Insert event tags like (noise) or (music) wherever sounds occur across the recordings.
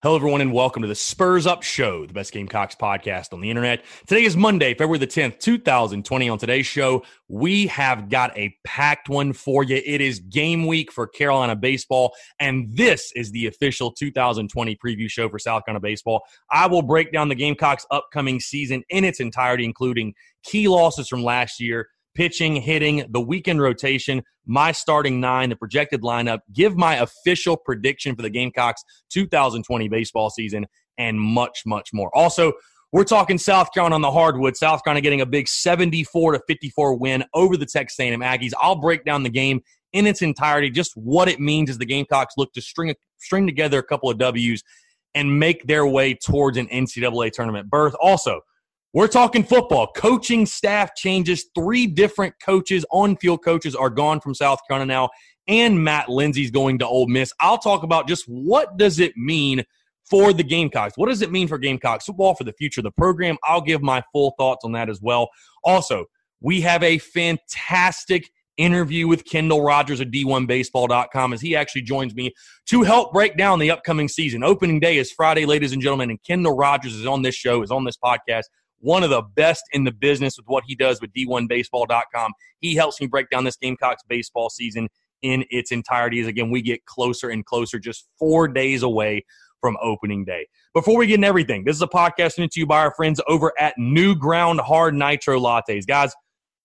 Hello, everyone, and welcome to the Spurs Up Show, the best Gamecocks podcast on the internet. Today is Monday, February the 10th, 2020. On today's show, we have got a packed one for you. It is game week for Carolina baseball, and this is the official 2020 preview show for South Carolina baseball. I will break down the Gamecocks' upcoming season in its entirety, including key losses from last year pitching, hitting, the weekend rotation, my starting nine, the projected lineup, give my official prediction for the Gamecocks 2020 baseball season, and much, much more. Also, we're talking South Carolina on the hardwood. South Carolina getting a big 74 to 54 win over the Texas A&M Aggies. I'll break down the game in its entirety, just what it means as the Gamecocks look to string string together a couple of W's and make their way towards an NCAA tournament berth. Also, we're talking football. Coaching staff changes. Three different coaches, on field coaches, are gone from South Carolina now, and Matt Lindsay's going to Ole Miss. I'll talk about just what does it mean for the Gamecocks? What does it mean for Gamecocks football for the future of the program? I'll give my full thoughts on that as well. Also, we have a fantastic interview with Kendall Rogers of D1Baseball.com as he actually joins me to help break down the upcoming season. Opening day is Friday, ladies and gentlemen, and Kendall Rogers is on this show, is on this podcast one of the best in the business with what he does with D1Baseball.com. He helps me break down this Gamecocks baseball season in its entirety as, again, we get closer and closer, just four days away from opening day. Before we get into everything, this is a podcast sent to you by our friends over at New Ground Hard Nitro Lattes. Guys,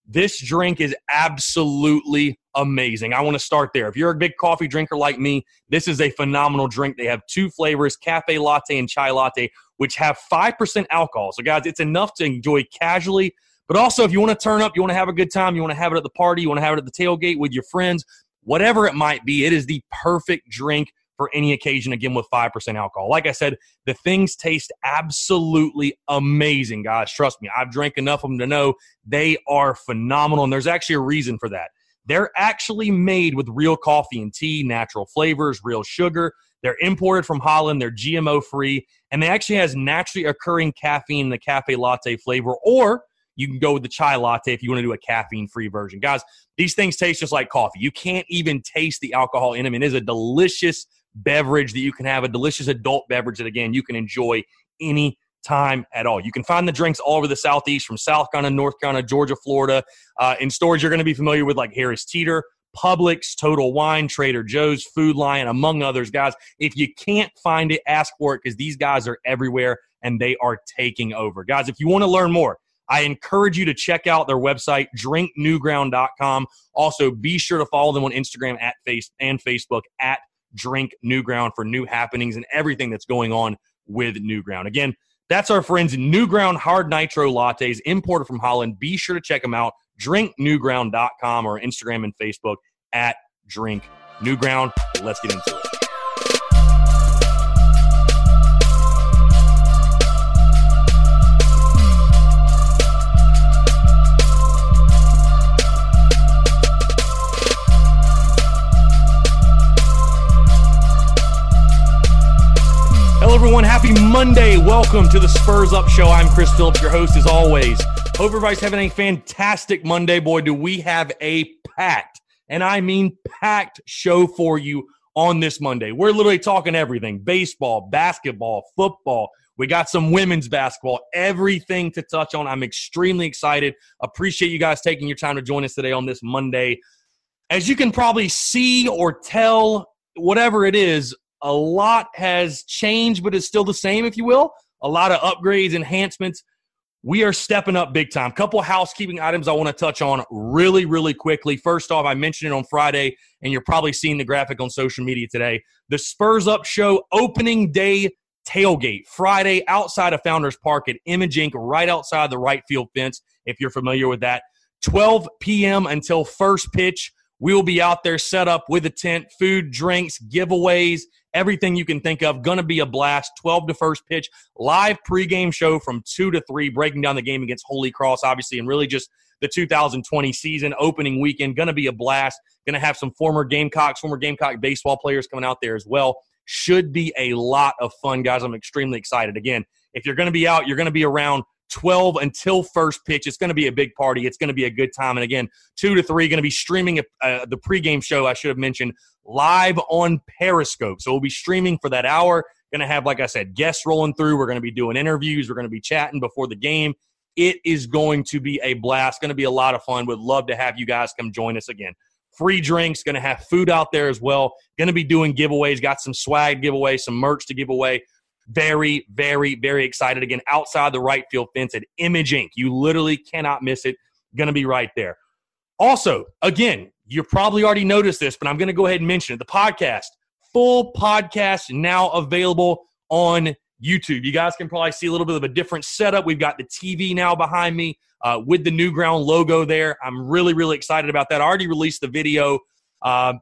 this drink is absolutely amazing. I want to start there. If you're a big coffee drinker like me, this is a phenomenal drink. They have two flavors, cafe latte and chai latte, which have 5% alcohol. So, guys, it's enough to enjoy casually. But also, if you want to turn up, you want to have a good time, you want to have it at the party, you want to have it at the tailgate with your friends, whatever it might be, it is the perfect drink for any occasion, again, with 5% alcohol. Like I said, the things taste absolutely amazing, guys. Trust me, I've drank enough of them to know they are phenomenal. And there's actually a reason for that. They're actually made with real coffee and tea, natural flavors, real sugar. They're imported from Holland. They're GMO free, and they actually has naturally occurring caffeine in the cafe latte flavor. Or you can go with the chai latte if you want to do a caffeine free version. Guys, these things taste just like coffee. You can't even taste the alcohol in them. It is a delicious beverage that you can have, a delicious adult beverage that, again, you can enjoy any time at all. You can find the drinks all over the Southeast from South Carolina, North Carolina, Georgia, Florida. Uh, in stores you're going to be familiar with like Harris Teeter, Publix, Total Wine, Trader Joe's, Food Lion, among others. Guys, if you can't find it, ask for it because these guys are everywhere and they are taking over. Guys, if you want to learn more, I encourage you to check out their website, drinknewground.com. Also, be sure to follow them on Instagram at face and Facebook at Drink New Ground for new happenings and everything that's going on with New Ground. Again, that's our friends New Ground Hard Nitro Lattes, imported from Holland. Be sure to check them out. DrinkNewground.com or Instagram and Facebook at Drink. Let's get into it. Hello, everyone. Happy Monday. Welcome to the Spurs Up Show. I'm Chris Phillips, your host as always. Everybody's having a fantastic Monday. Boy, do we have a packed, and I mean packed show for you on this Monday. We're literally talking everything baseball, basketball, football. We got some women's basketball, everything to touch on. I'm extremely excited. Appreciate you guys taking your time to join us today on this Monday. As you can probably see or tell, whatever it is, a lot has changed, but it's still the same, if you will. A lot of upgrades, enhancements we are stepping up big time. Couple housekeeping items I want to touch on really, really quickly. First off, I mentioned it on Friday, and you're probably seeing the graphic on social media today. The Spurs Up Show opening day tailgate Friday outside of Founders Park at Image Ink, right outside the right field fence. If you're familiar with that, 12 p.m. until first pitch. We will be out there set up with a tent, food, drinks, giveaways, everything you can think of. Going to be a blast. 12 to first pitch, live pregame show from 2 to 3, breaking down the game against Holy Cross, obviously, and really just the 2020 season opening weekend. Going to be a blast. Going to have some former Gamecocks, former Gamecock baseball players coming out there as well. Should be a lot of fun, guys. I'm extremely excited. Again, if you're going to be out, you're going to be around 12 until first pitch. It's going to be a big party. It's going to be a good time. And again, 2 to 3, going to be streaming uh, the pregame show, I should have mentioned, live on Periscope. So we'll be streaming for that hour. Going to have, like I said, guests rolling through. We're going to be doing interviews. We're going to be chatting before the game. It is going to be a blast. Going to be a lot of fun. Would love to have you guys come join us again. Free drinks. Going to have food out there as well. Going to be doing giveaways. Got some swag giveaway, some merch to give away. Very, very, very excited. Again, outside the right field fence at Image Ink. You literally cannot miss it. Going to be right there. Also, again, you probably already noticed this, but I'm going to go ahead and mention it. The podcast, full podcast now available on YouTube. You guys can probably see a little bit of a different setup. We've got the TV now behind me uh, with the new ground logo there. I'm really, really excited about that. I already released the video uh,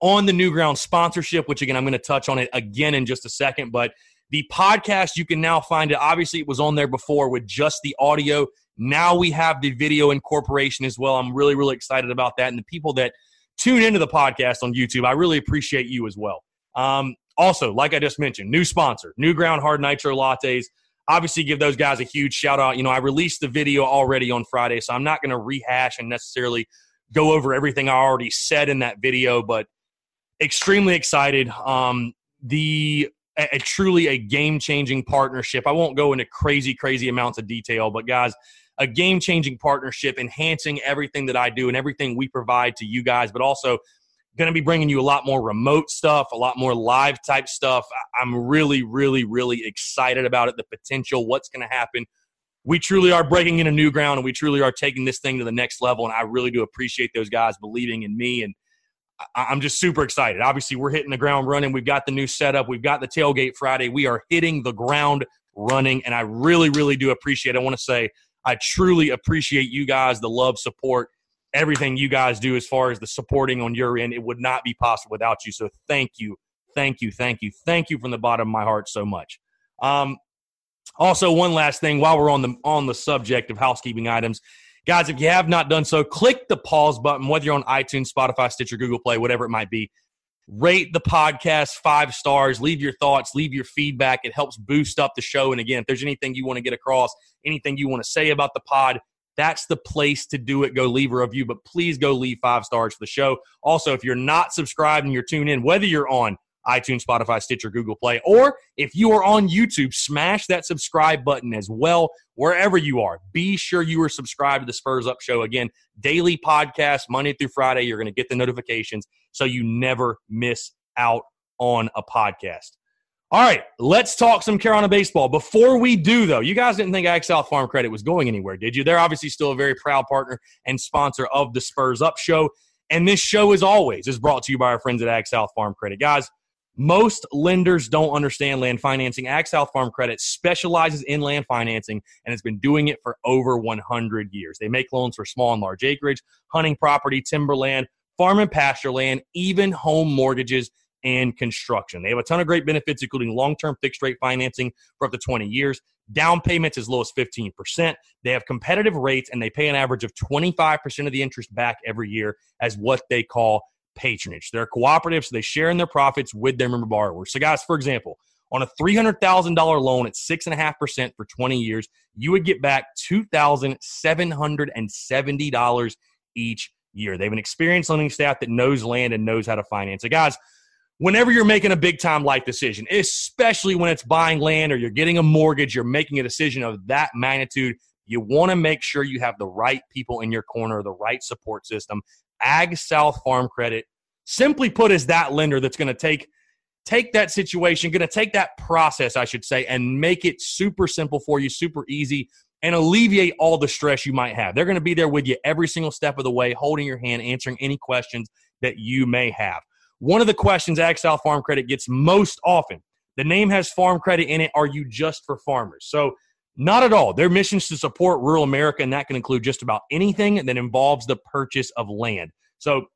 on the new ground sponsorship, which again, I'm going to touch on it again in just a second. But the podcast, you can now find it. Obviously, it was on there before with just the audio. Now we have the video incorporation as well. I'm really, really excited about that. And the people that tune into the podcast on YouTube, I really appreciate you as well. Um, also, like I just mentioned, new sponsor, New Ground Hard Nitro Lattes. Obviously, give those guys a huge shout out. You know, I released the video already on Friday, so I'm not going to rehash and necessarily go over everything I already said in that video, but extremely excited. Um, the a, a truly a game changing partnership. I won't go into crazy, crazy amounts of detail, but guys, a game changing partnership, enhancing everything that I do and everything we provide to you guys, but also going to be bringing you a lot more remote stuff, a lot more live type stuff. I'm really, really, really excited about it, the potential, what's going to happen. We truly are breaking into new ground and we truly are taking this thing to the next level. And I really do appreciate those guys believing in me. And I'm just super excited. Obviously, we're hitting the ground running. We've got the new setup. We've got the tailgate Friday. We are hitting the ground running. And I really, really do appreciate I want to say I truly appreciate you guys, the love, support, everything you guys do as far as the supporting on your end. It would not be possible without you. So thank you, thank you, thank you, thank you from the bottom of my heart so much. Um, also, one last thing while we're on the on the subject of housekeeping items, guys, if you have not done so, click the pause button, whether you're on iTunes, Spotify, Stitcher, Google Play, whatever it might be. Rate the podcast five stars leave your thoughts leave your feedback. It helps boost up the show. And again if there's anything you want to get across anything you want to say about the pod that's the place to do it. Go leave a review but please go leave five stars for the show. Also if you're not subscribed and you're tuned in whether you're on iTunes, Spotify, Stitcher, Google Play. Or if you are on YouTube, smash that subscribe button as well, wherever you are. Be sure you are subscribed to the Spurs Up Show. Again, daily podcast, Monday through Friday. You're going to get the notifications so you never miss out on a podcast. All right, let's talk some Carolina baseball. Before we do, though, you guys didn't think South Farm Credit was going anywhere, did you? They're obviously still a very proud partner and sponsor of the Spurs Up Show. And this show, as always, is brought to you by our friends at Ag South Farm Credit. Guys, most lenders don't understand land financing. Ag South Farm Credit specializes in land financing and has been doing it for over 100 years. They make loans for small and large acreage, hunting property, timberland, farm and pasture land, even home mortgages and construction. They have a ton of great benefits, including long term fixed rate financing for up to 20 years, down payments as low as 15%. They have competitive rates and they pay an average of 25% of the interest back every year as what they call patronage. They're cooperative, so they share in their profits with their member borrowers. So, guys, for example, on a $300,000 loan at 6.5% for 20 years, you would get back $2,770 each year. They have an experienced lending staff that knows land and knows how to finance it. Guys, whenever you're making a big time life decision, especially when it's buying land or you're getting a mortgage, you're making a decision of that magnitude, you want to make sure you have the right people in your corner, the right support system. Ag South Farm Credit, simply put, is that lender that's going to take take that situation, going to take that process, I should say, and make it super simple for you, super easy, and alleviate all the stress you might have. They're going to be there with you every single step of the way, holding your hand, answering any questions that you may have. One of the questions Ag South Farm Credit gets most often the name has farm credit in it. Are you just for farmers? So, not at all. Their mission is to support rural America, and that can include just about anything that involves the purchase of land. So,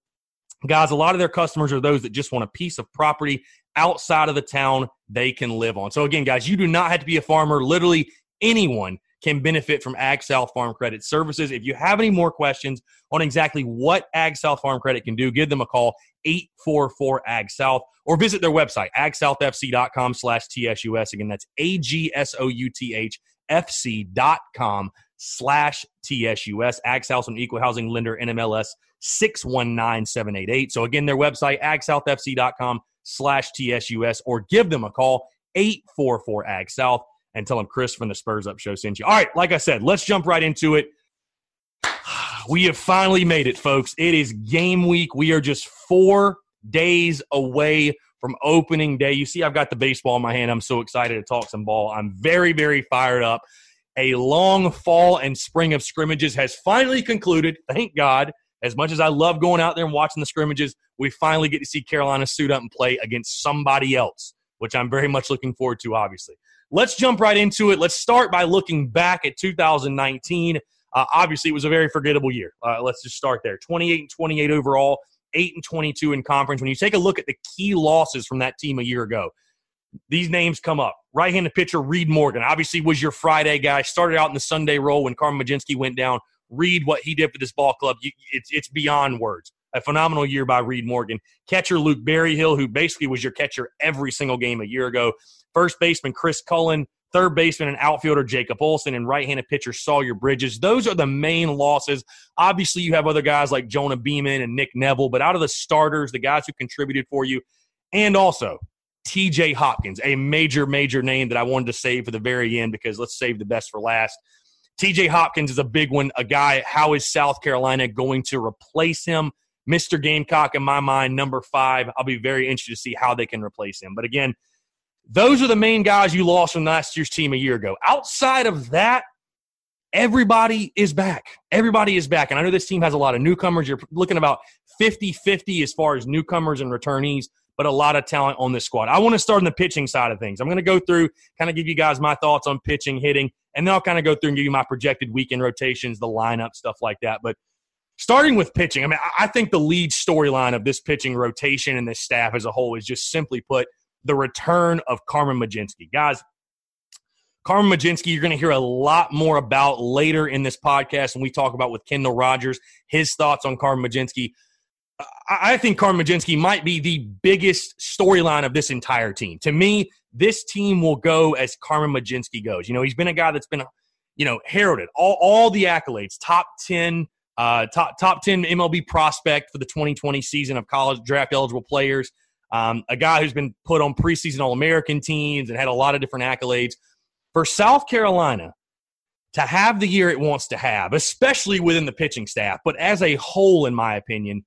guys, a lot of their customers are those that just want a piece of property outside of the town they can live on. So, again, guys, you do not have to be a farmer. Literally anyone can benefit from Ag South Farm Credit services. If you have any more questions on exactly what Ag South Farm Credit can do, give them a call 844 Ag South or visit their website agsouthfc.com slash TSUS. Again, that's A G S O U T H F C dot com slash TSUS. South, an equal housing lender, NMLS 619788. So again, their website, agsouthfc.com slash TSUS, or give them a call, 844 Ag South and tell them Chris from the Spurs Up Show sent you. All right, like I said, let's jump right into it. (sighs) We have finally made it, folks. It is game week. We are just four days away from opening day. You see, I've got the baseball in my hand. I'm so excited to talk some ball. I'm very, very fired up. A long fall and spring of scrimmages has finally concluded. Thank God. As much as I love going out there and watching the scrimmages, we finally get to see Carolina suit up and play against somebody else, which I'm very much looking forward to, obviously. Let's jump right into it. Let's start by looking back at 2019. Uh, obviously, it was a very forgettable year. Uh, let's just start there. 28 and 28 overall, 8 and 22 in conference. When you take a look at the key losses from that team a year ago, these names come up. Right-handed pitcher Reid Morgan, obviously was your Friday guy. Started out in the Sunday role when Carmen Mlodzinski went down. Reid, what he did for this ball club, it's, it's beyond words. A phenomenal year by Reid Morgan. Catcher Luke Berryhill, who basically was your catcher every single game a year ago first baseman Chris Cullen, third baseman and outfielder Jacob Olson, and right-handed pitcher Sawyer Bridges. Those are the main losses. Obviously, you have other guys like Jonah Beeman and Nick Neville, but out of the starters, the guys who contributed for you, and also TJ Hopkins, a major, major name that I wanted to save for the very end because let's save the best for last. TJ Hopkins is a big one. A guy, how is South Carolina going to replace him? Mr. Gamecock, in my mind, number five. I'll be very interested to see how they can replace him. But again, those are the main guys you lost from last year's team a year ago. Outside of that, everybody is back. Everybody is back. And I know this team has a lot of newcomers. You're looking about 50 50 as far as newcomers and returnees, but a lot of talent on this squad. I want to start on the pitching side of things. I'm going to go through, kind of give you guys my thoughts on pitching, hitting, and then I'll kind of go through and give you my projected weekend rotations, the lineup, stuff like that. But starting with pitching, I mean, I think the lead storyline of this pitching rotation and this staff as a whole is just simply put the return of Carmen Mlodzinski. Guys, Carmen Mlodzinski, you're going to hear a lot more about later in this podcast when we talk about with Kendall Rogers, his thoughts on Carmen Mlodzinski. I think Carmen Mlodzinski might be the biggest storyline of this entire team. To me, this team will go as Carmen Mlodzinski goes. You know, he's been a guy that's been, you know, heralded all, all the accolades, top 10, uh, top, top 10 MLB prospect for the 2020 season of college draft eligible players. Um, a guy who's been put on preseason All American teams and had a lot of different accolades. For South Carolina to have the year it wants to have, especially within the pitching staff, but as a whole, in my opinion,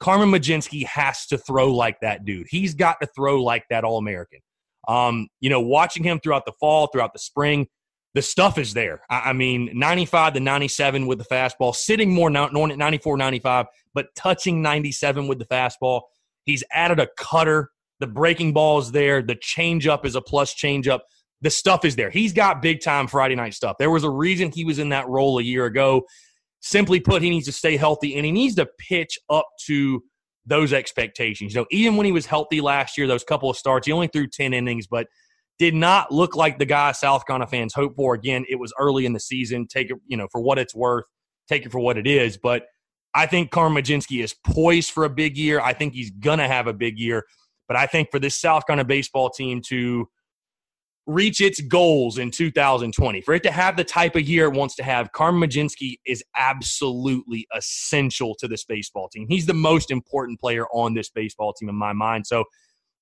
Carmen Mlodzinski has to throw like that dude. He's got to throw like that All American. Um, you know, watching him throughout the fall, throughout the spring, the stuff is there. I, mean, 95 to 97 with the fastball, sitting more now, 94, 95, but touching 97 with the fastball. He's added a cutter. The breaking ball is there. The changeup is a plus changeup. The stuff is there. He's got big time Friday night stuff. There was a reason he was in that role a year ago. Simply put, he needs to stay healthy and he needs to pitch up to those expectations. You know, even when he was healthy last year, those couple of starts, he only threw 10 innings, but did not look like the guy South Carolina fans hope for. Again, it was early in the season. Take it, you know, for what it's worth. Take it for what it is. But I think Mlodzinski is poised for a big year. I think he's going to have a big year. But I think for this South Carolina baseball team to reach its goals in 2020, for it to have the type of year it wants to have, Mlodzinski is absolutely essential to this baseball team. He's the most important player on this baseball team in my mind. So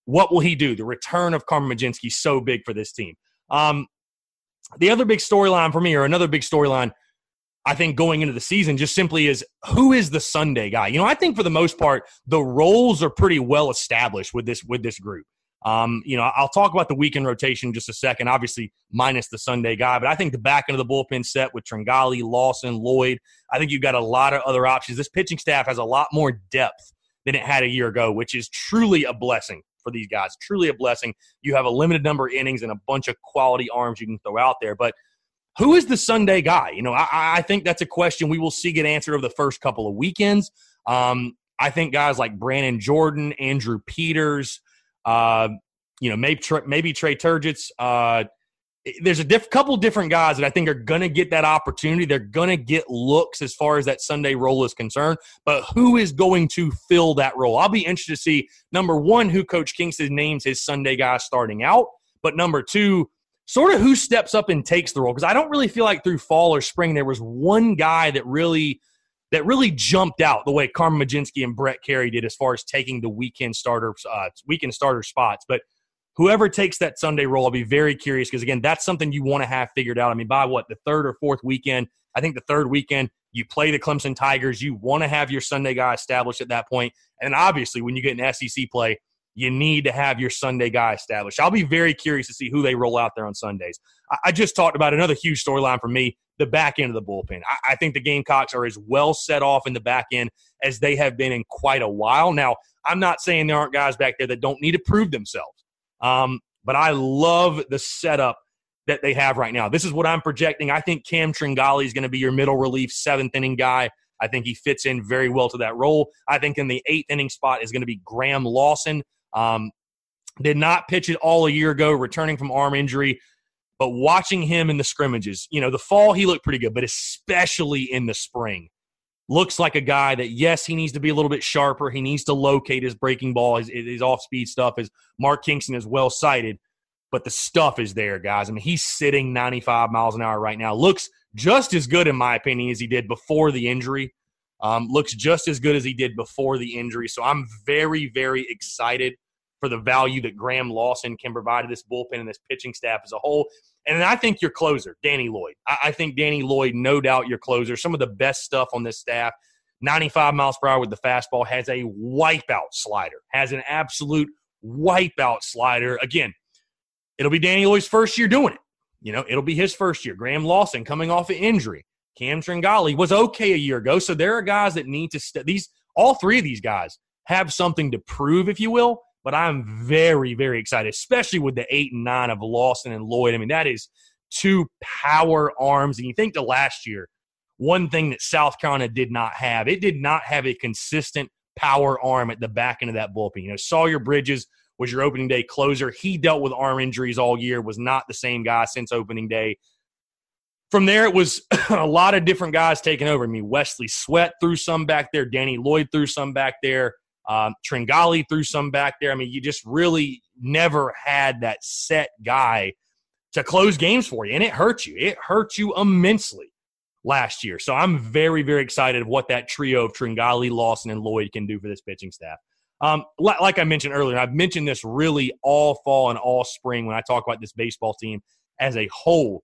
what will he do? The return of Mlodzinski so big for this team. Um, the other big storyline for me, or another big storyline, I think going into the season, just simply is who is the Sunday guy. You know, I think for the most part, the roles are pretty well established with this with this group. Um, you know, I'll talk about the weekend rotation just a second, obviously minus the Sunday guy, but I think the back end of the bullpen set with Tringali, Lawson, Lloyd, I think you've got a lot of other options. This pitching staff has a lot more depth than it had a year ago, which is truly a blessing for these guys. Truly a blessing. You have a limited number of innings and a bunch of quality arms you can throw out there. But who is the Sunday guy? You know, I, I think that's a question we will see get answered over the first couple of weekends. Um, I think guys like Brannon Jordan, Andrew Peters, uh, you know, maybe maybe Trey Tujetsch, uh, there's a diff- couple different guys that I think are going to get that opportunity. They're going to get looks as far as that Sunday role is concerned. But who is going to fill that role? I'll be interested to see number one who Coach Kingston names his Sunday guy starting out, but number two, sort of who steps up and takes the role. Because I don't really feel like through fall or spring there was one guy that really that really jumped out the way Carmen Mlodzinski and Brett Kerry did as far as taking the weekend starter uh, weekend starter spots, but whoever takes that Sunday role, I'll be very curious because again, that's something you want to have figured out. I mean, by what the third or fourth weekend, I think the third weekend you play the Clemson Tigers, you want to have your Sunday guy established at that point, and obviously when you get an SEC play, you need to have your Sunday guy established. I'll be very curious to see who they roll out there on Sundays. I, just talked about another huge storyline for me the back end of the bullpen. I, I, think the Gamecocks are as well set off in the back end as they have been in quite a while. Now, I'm not saying there aren't guys back there that don't need to prove themselves. Um, but I love the setup that they have right now. This is what I'm projecting. I think Cam Tringali is going to be your middle relief seventh inning guy. I think he fits in very well to that role. I think in the eighth inning spot is going to be Graham Lawson. Um, did not pitch it all a year ago, returning from arm injury. But watching him in the scrimmages, you know, the fall he looked pretty good, but especially in the spring, looks like a guy that yes he needs to be a little bit sharper. He needs to locate his breaking ball his, his off speed stuff as mark kingston is well cited but the stuff is there guys. I mean he's sitting 95 miles an hour right now. Looks just as good in my opinion as he did before the injury. Um, looks just as good as he did before the injury. So i'm very very excited for the value that graham lawson can provide to this bullpen and this pitching staff as a whole and I think your closer, Danny Lloyd. I, I think Danny Lloyd, no doubt your closer. Some of the best stuff on this staff. 95 miles per hour with the fastball, has a wipeout slider, has an absolute wipeout slider. Again, it'll be Danny Lloyd's first year doing it. You know, it'll be his first year. Graham Lawson coming off an injury. Cam Tringali was okay a year ago. So there are guys that need to st- these all three of these guys have something to prove, if you will. But I'm very, very excited, especially with the eight and nine of Lawson and Lloyd. I mean, that is two power arms. And you think to last year, one thing that South Carolina did not have, it did not have a consistent power arm at the back end of that bullpen. You know, Sawyer Bridges was your opening day closer. He dealt with arm injuries all year, was not the same guy since opening day. From there, it was (clears throat) a lot of different guys taking over. I mean, Wesley Sweatt threw some back there. Danny Lloyd threw some back there. Um, Tringali threw some back there. I mean, you just really never had that set guy to close games for you, and it hurt you. It hurt you immensely last year. So I'm very, very excited of what that trio of Tringali, Lawson, and Lloyd can do for this pitching staff. Um, like I mentioned earlier, I've mentioned this really all fall and all spring when I talk about this baseball team as a whole,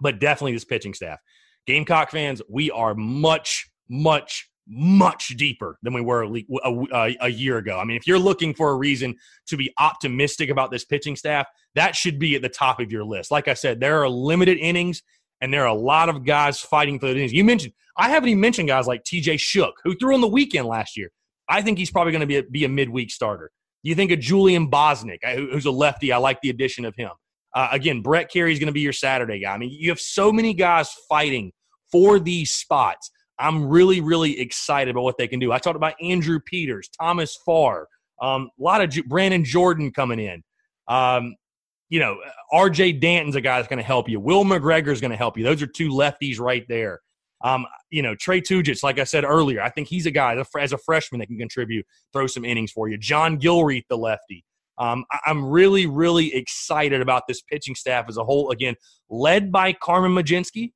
but definitely this pitching staff. Gamecock fans, we are much, much much deeper than we were a, a, a, year ago. I mean, if you're looking for a reason to be optimistic about this pitching staff, that should be at the top of your list. Like I said, there are limited innings and there are a lot of guys fighting for the innings. You mentioned, I haven't even mentioned guys like TJ Shook, who threw on the weekend last year. I think he's probably going to be a, be a midweek starter. You think of Julian Bosnic, who's a lefty. I like the addition of him. Uh, again, Brett Kerry is going to be your Saturday guy. I mean, you have so many guys fighting for these spots I'm really, really excited about what they can do. I talked about Andrew Peters, Thomas Farr, um, a lot of J- Brannon Jordan coming in. Um, you know, RJ Danton's a guy that's going to help you. Will McGregor's going to help you. Those are two lefties right there. Um, you know, Trey Tujetsch, like I said earlier, I think he's a guy as a freshman that can contribute, throw some innings for you. John Gilreath, the lefty. Um, I'm really, really excited about this pitching staff as a whole. Again, led by Carmen Mlodzinski,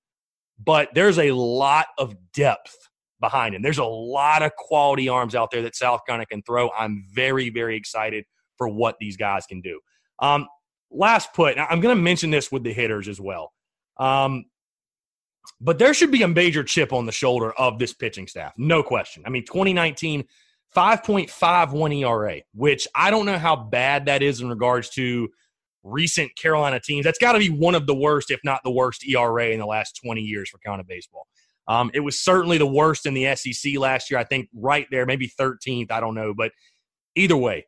but there's a lot of depth behind him. There's a lot of quality arms out there that South Carolina can throw. I'm very, very excited for what these guys can do. Um, last put, I'm going to mention this with the hitters as well. Um, but there should be a major chip on the shoulder of this pitching staff, no question. I mean, 2019, 5.51 ERA, which I don't know how bad that is in regards to recent Carolina teams. That's got to be one of the worst, if not the worst, ERA in the last 20 years for Carolina baseball. Um, it was certainly the worst in the SEC last year. I think right there, maybe 13th. I don't know. But either way,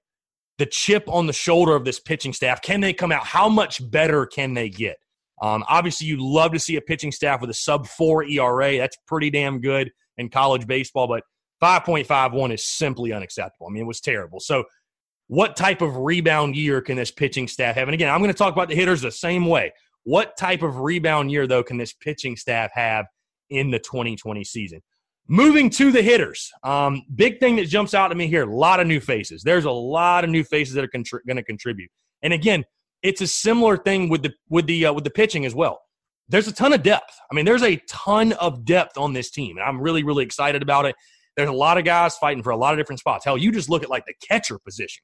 the chip on the shoulder of this pitching staff, can they come out? How much better can they get? Um, obviously, you'd love to see a pitching staff with a sub four ERA. That's pretty damn good in college baseball, but 5.51 is simply unacceptable. I mean, it was terrible. So, what type of rebound year can this pitching staff have? And again, I'm going to talk about the hitters the same way. What type of rebound year, though, can this pitching staff have in the 2020 season? Moving to the hitters, um, big thing that jumps out to me here: a lot of new faces. There's a lot of new faces that are contri- going to contribute. And again, it's a similar thing with the with the uh, with the pitching as well. There's a ton of depth. I mean, there's a ton of depth on this team, and I'm really really excited about it. There's a lot of guys fighting for a lot of different spots. Hell, you just look at like the catcher position.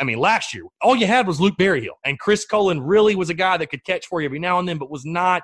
I mean, last year all you had was Luke Berryhill, and Chris Cullen really was a guy that could catch for you every now and then, but was not.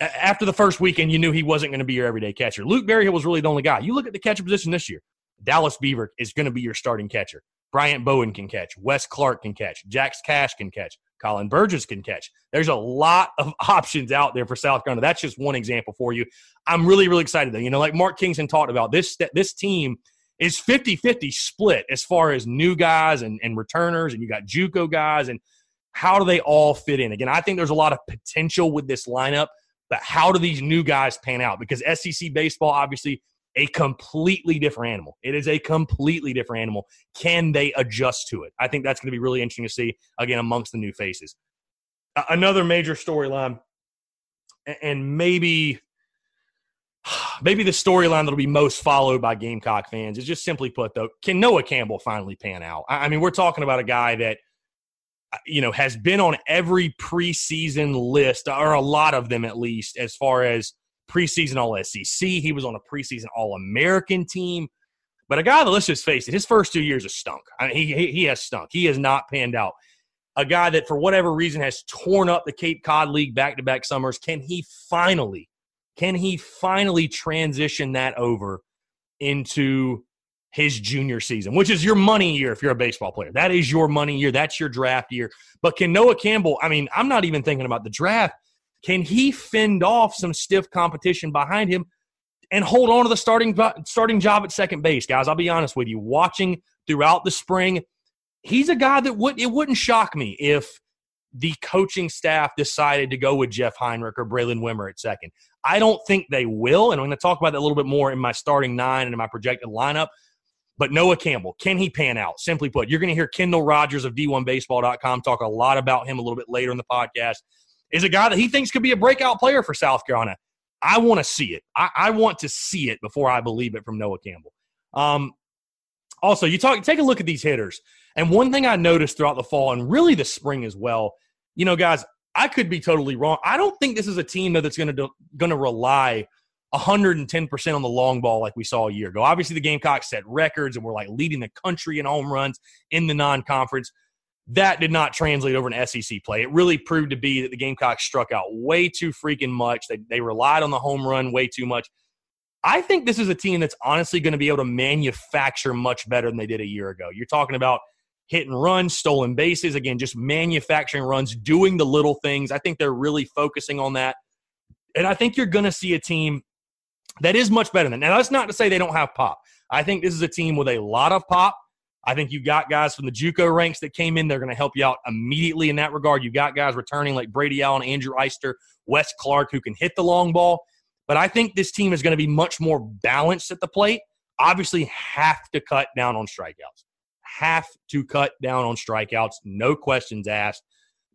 After the first weekend, you knew he wasn't going to be your everyday catcher. Luke Berryhill was really the only guy. You look at the catcher position this year. Dallas Beaver is going to be your starting catcher. Bryant Bowen can catch. Wes Clarke can catch. Jax Cash can catch. Colin Burgess can catch. There's a lot of (laughs) options out there for South Carolina. That's just one example for you. I'm really, really excited though. You know, like Mark Kingston talked about, this this team is 50-50 split as far as new guys and, and returners, and you got JUCO guys, and how do they all fit in? Again, I think there's a lot of potential with this lineup, but how do these new guys pan out? Because SEC baseball obviously a completely different animal. It is a completely different animal. Can they adjust to it? I think that's going to be really interesting to see again amongst the new faces. Another major storyline, and maybe (sighs) maybe the storyline that'll be most followed by Gamecock fans is just simply put though, can Noah Campbell finally pan out? I mean, we're talking about a guy that uh, you know has been on every preseason list or a lot of them at least as far as preseason All SEC. He was on a preseason All American team. But a guy that, let's just face it, his first two years has stunk. I mean, he, he has stunk. He has not panned out. A guy that, for whatever reason, has torn up the Cape Cod League back to back summers. Can he finally, can he finally transition that over into his junior season, which is your money year if you're a baseball player? That is your money year. That's your draft year. But can Noah Campbell, I mean, I'm not even thinking about the draft. Can he fend off some stiff competition behind him and hold on to the starting starting job at second base, guys? I'll be honest with you. Watching throughout the spring, he's a guy that would it wouldn't shock me if the coaching staff decided to go with Jeff Heinrich or Braylen Wimmer at second. I don't think they will, and I'm going to talk about that a little bit more in my starting nine and in my projected lineup. But Noah Campbell, can he pan out? Simply put, you're going to hear Kendall Rogers of D1Baseball.com talk a lot about him a little bit later in the podcast is a guy that he thinks could be a breakout player for South Carolina. I want to see it. I, I, want to see it before I believe it from Noah Campbell. Um, also, you talk take a look at these hitters. And one thing I noticed throughout the fall and really the spring as well, you know, guys, I could be totally wrong. I don't think this is a team though that's going to going to rely 110% on the long ball like we saw a year ago. Obviously, the Gamecocks set records and we're like leading the country in home runs in the non-conference that did not translate over an SEC play. It really proved to be that the Gamecocks struck out way too freaking much. They, they relied on the home run way too much. I think this is a team that's honestly going to be able to manufacture much better than they did a year ago. You're talking about hit and run, stolen bases, again, just manufacturing runs, doing the little things. I think they're really focusing on that. And I think you're going to see a team that is much better than. Now, that's not to say they don't have pop. I think this is a team with a lot of pop I think you got guys from the JUCO ranks that came in. They're going to help you out immediately in that regard. You got guys returning like Brady Allen, Andrew Eyster, Wes Clarke, who can hit the long ball. But I think this team is going to be much more balanced at the plate. Obviously, have to cut down on strikeouts. Have to cut down on strikeouts. No questions asked.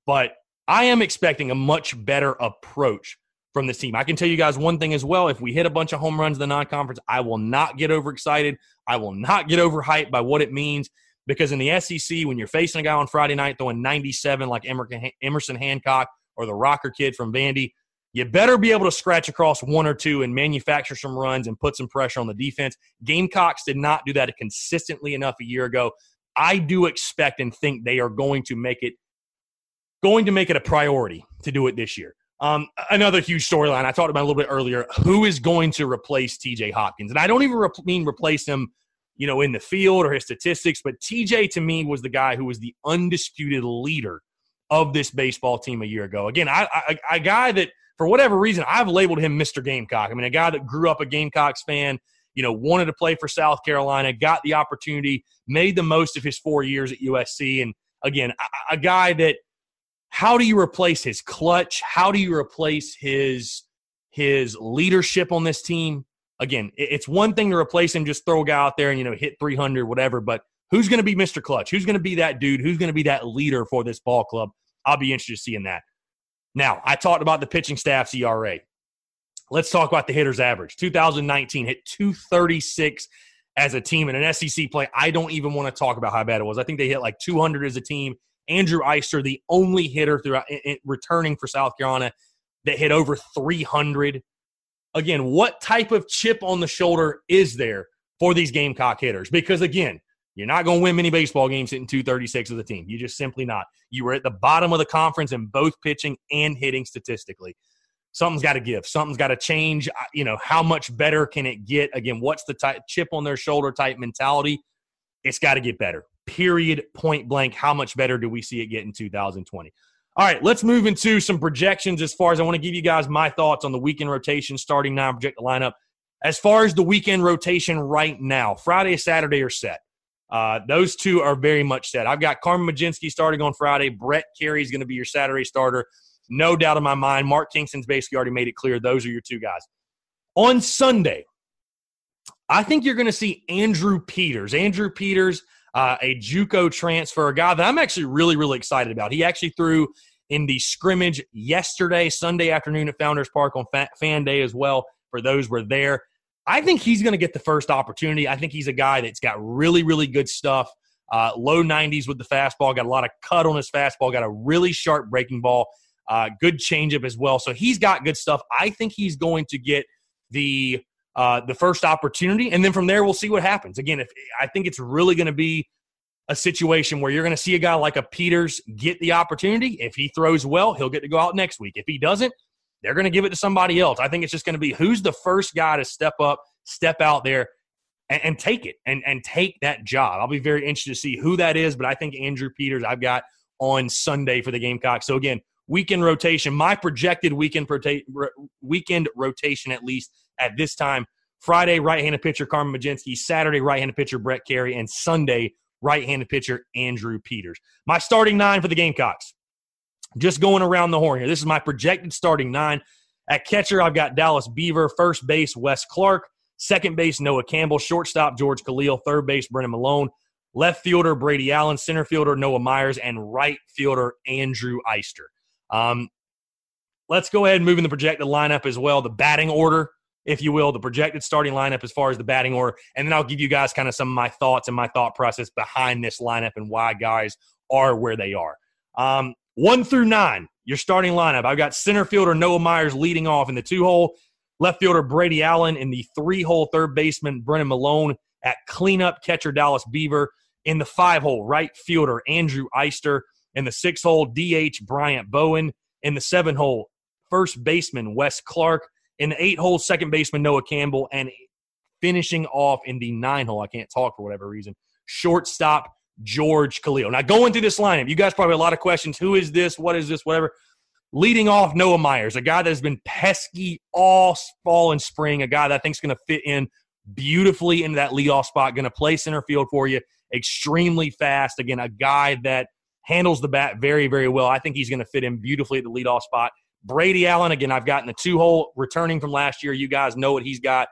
But I am expecting a much better approach from this team. I can tell you guys one thing as well. If we hit a bunch of home runs in the non conference, I will not get overexcited. I will not get overhyped by what it means because in the SEC, when you're facing a guy on Friday night throwing 97 like Emerson Hancock or the rocker kid from Vandy, you better be able to scratch across one or two and manufacture some runs and put some pressure on the defense. Gamecocks did not do that consistently enough a year ago. I do expect and think they are going to make it going to make it a priority to do it this year. Um, another huge storyline I talked about a little bit earlier. Who is going to replace TJ Hopkins? And I don't even re- mean replace him, you know, in the field or his statistics, but TJ to me was the guy who was the undisputed leader of this baseball team a year ago. Again, I, I, a guy that for whatever reason I've labeled him Mr. Gamecock. I mean, a guy that grew up a Gamecocks fan, you know, wanted to play for South Carolina, got the opportunity, made the most of his four years at USC, and again, a, a guy that how do you replace his clutch? How do you replace his his leadership on this team? Again, it's one thing to replace him, just throw a guy out there and you know hit 300, whatever. But who's going to be Mr. Clutch? Who's going to be that dude? Who's going to be that leader for this ball club? I'll be interested to seeing that. Now, I talked about the pitching staff's ERA. Let's talk about the hitters average. 2019 hit 236 as a team in an SEC play. I don't even want to talk about how bad it was. I think they hit like 200 as a team Andrew Eyster, the only hitter throughout returning for South Carolina that hit over 300. Again, what type of chip on the shoulder is there for these Gamecock hitters? Because again, you're not going to win many baseball games hitting 236 as a team. You just simply not. You were at the bottom of the conference in both pitching and hitting statistically. Something's got to give. Something's got to change. You know, how much better can it get? Again, what's the type, chip on their shoulder type mentality? It's got to get better period, point blank. How much better do we see it get in 2020? All right, let's move into some projections as far as I want to give you guys my thoughts on the weekend rotation, starting now, project the lineup. As far as the weekend rotation right now, Friday, Saturday are set. Uh, those two are very much set. I've got Carmen Mlodzinski starting on Friday. Brett Kerry is going to be your Saturday starter. No doubt in my mind. Mark Kingston's basically already made it clear those are your two guys. On Sunday, I think you're going to see Andrew Peters. Andrew Peters – uh, a JUCO transfer, a guy that I'm actually really, really excited about. He actually threw in the scrimmage yesterday, Sunday afternoon at Founders Park on Fan Day as well. For those were there, I think he's going to get the first opportunity. I think he's a guy that's got really, really good stuff. Uh, low 90s with the fastball, got a lot of cut on his fastball, got a really sharp breaking ball, uh, good changeup as well. So he's got good stuff. I think he's going to get the uh, the first opportunity, and then from there we'll see what happens. Again, if I think it's really going to be a situation where you're going to see a guy like a Peters get the opportunity. If he throws well, he'll get to go out next week. If he doesn't, they're going to give it to somebody else. I think it's just going to be who's the first guy to step up, step out there, and, and take it and and take that job. I'll be very interested to see who that is, but I think Andrew Peters I've got on Sunday for the Gamecocks. So again, weekend rotation. My projected weekend weekend rotation, at least at this time. Friday, right-handed pitcher Carmen Mlodzinski. Saturday, right-handed pitcher Brett Kerry, and Sunday, right-handed pitcher Andrew Peters. My starting nine for the Gamecocks. Just going around the horn here. This is my projected starting nine. At catcher, I've got Dallas Beaver. First base, Wes Clarke. Second base, Noah Campbell. Shortstop, George Callil. Third base, Brennan Milone. Left fielder, Brady Allen. Center fielder, Noah Myers. And right fielder, Andrew Eyster. Um, let's go ahead and move in the projected lineup as well. The batting order, if you will, the projected starting lineup as far as the batting order. And then I'll give you guys kind of some of my thoughts and my thought process behind this lineup and why guys are where they are. Um, one through nine, your starting lineup. I've got center fielder Noah Myers leading off in the two hole, left fielder Brady Allen in the three hole, third baseman Brennan Milone at cleanup, catcher Dallas Beaver in the five hole, right fielder Andrew Eyster in the six hole, DH Bryant Bowen. In the seven hole, first baseman Wes Clarke. In the eight hole, second baseman Noah Campbell. And finishing off in the nine hole, I can't talk for whatever reason, shortstop George Callil. Now, going through this lineup, you guys probably a lot of questions. Who is this? What is this? Whatever. Leading off, Noah Myers, a guy that has been pesky all fall and spring, a guy that I think is going to fit in beautifully into that leadoff spot, going to play center field for you, extremely fast. Again, a guy that handles the bat very, very well. I think he's going to fit in beautifully at the leadoff spot. Brady Allen, again, I've gotten the two hole returning from last year. You guys know what he's got.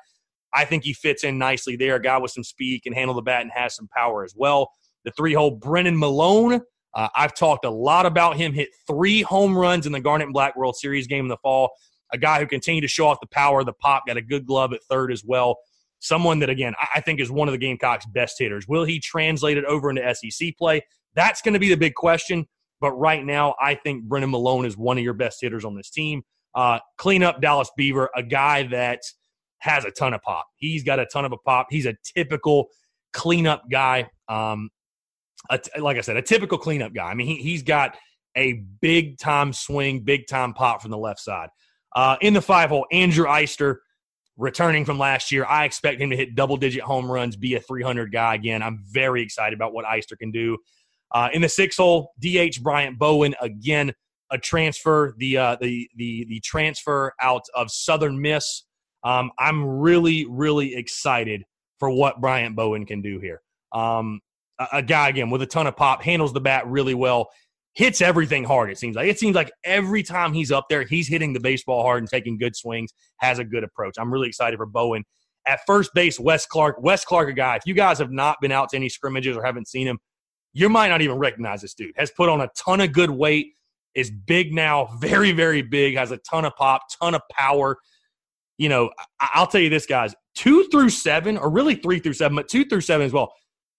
I think he fits in nicely there. A guy with some speed can handle the bat and has some power as well. The three hole Brennan Milone. Uh, I've talked a lot about him. Hit three home runs in the Garnet and Black World Series game in the fall. A guy who continued to show off the power, the pop. Got a good glove at third as well. Someone that again I think is one of the Gamecocks' best hitters. Will he translate it over into SEC play? That's going to be the big question. But right now, I think Brennan Milone is one of your best hitters on this team. Uh, clean up Dallas Beaver, a guy that has a ton of pop. He's got a ton of a pop. He's a typical cleanup guy. Um, like I said, a typical cleanup guy. I mean, he, he's got a big time swing, big time pop from the left side. Uh, in the five hole, Andrew Eyster, returning from last year. I expect him to hit double digit home runs, be a 300 guy again. I'm very excited about what Eyster can do. Uh, in the six hole, DH Bryant Bowen again a transfer, the uh, the the the transfer out of Southern Miss. Um, I'm really really excited for what Bryant Bowen can do here. Um, a, a, guy again with a ton of pop, handles the bat really well, hits everything hard. It seems like it seems like every time he's up there, he's hitting the baseball hard and taking good swings. Has a good approach. I'm really excited for Bowen. At first base, Wes Clarke. Wes Clarke, a guy. If you guys have not been out to any scrimmages or haven't seen him, you might not even recognize this dude. Has put on a ton of good weight is big now, (laughs) very, very big, has a ton of pop, ton of power. You know, I'll tell you this, guys, two through seven, or really three through seven, but two through seven as well.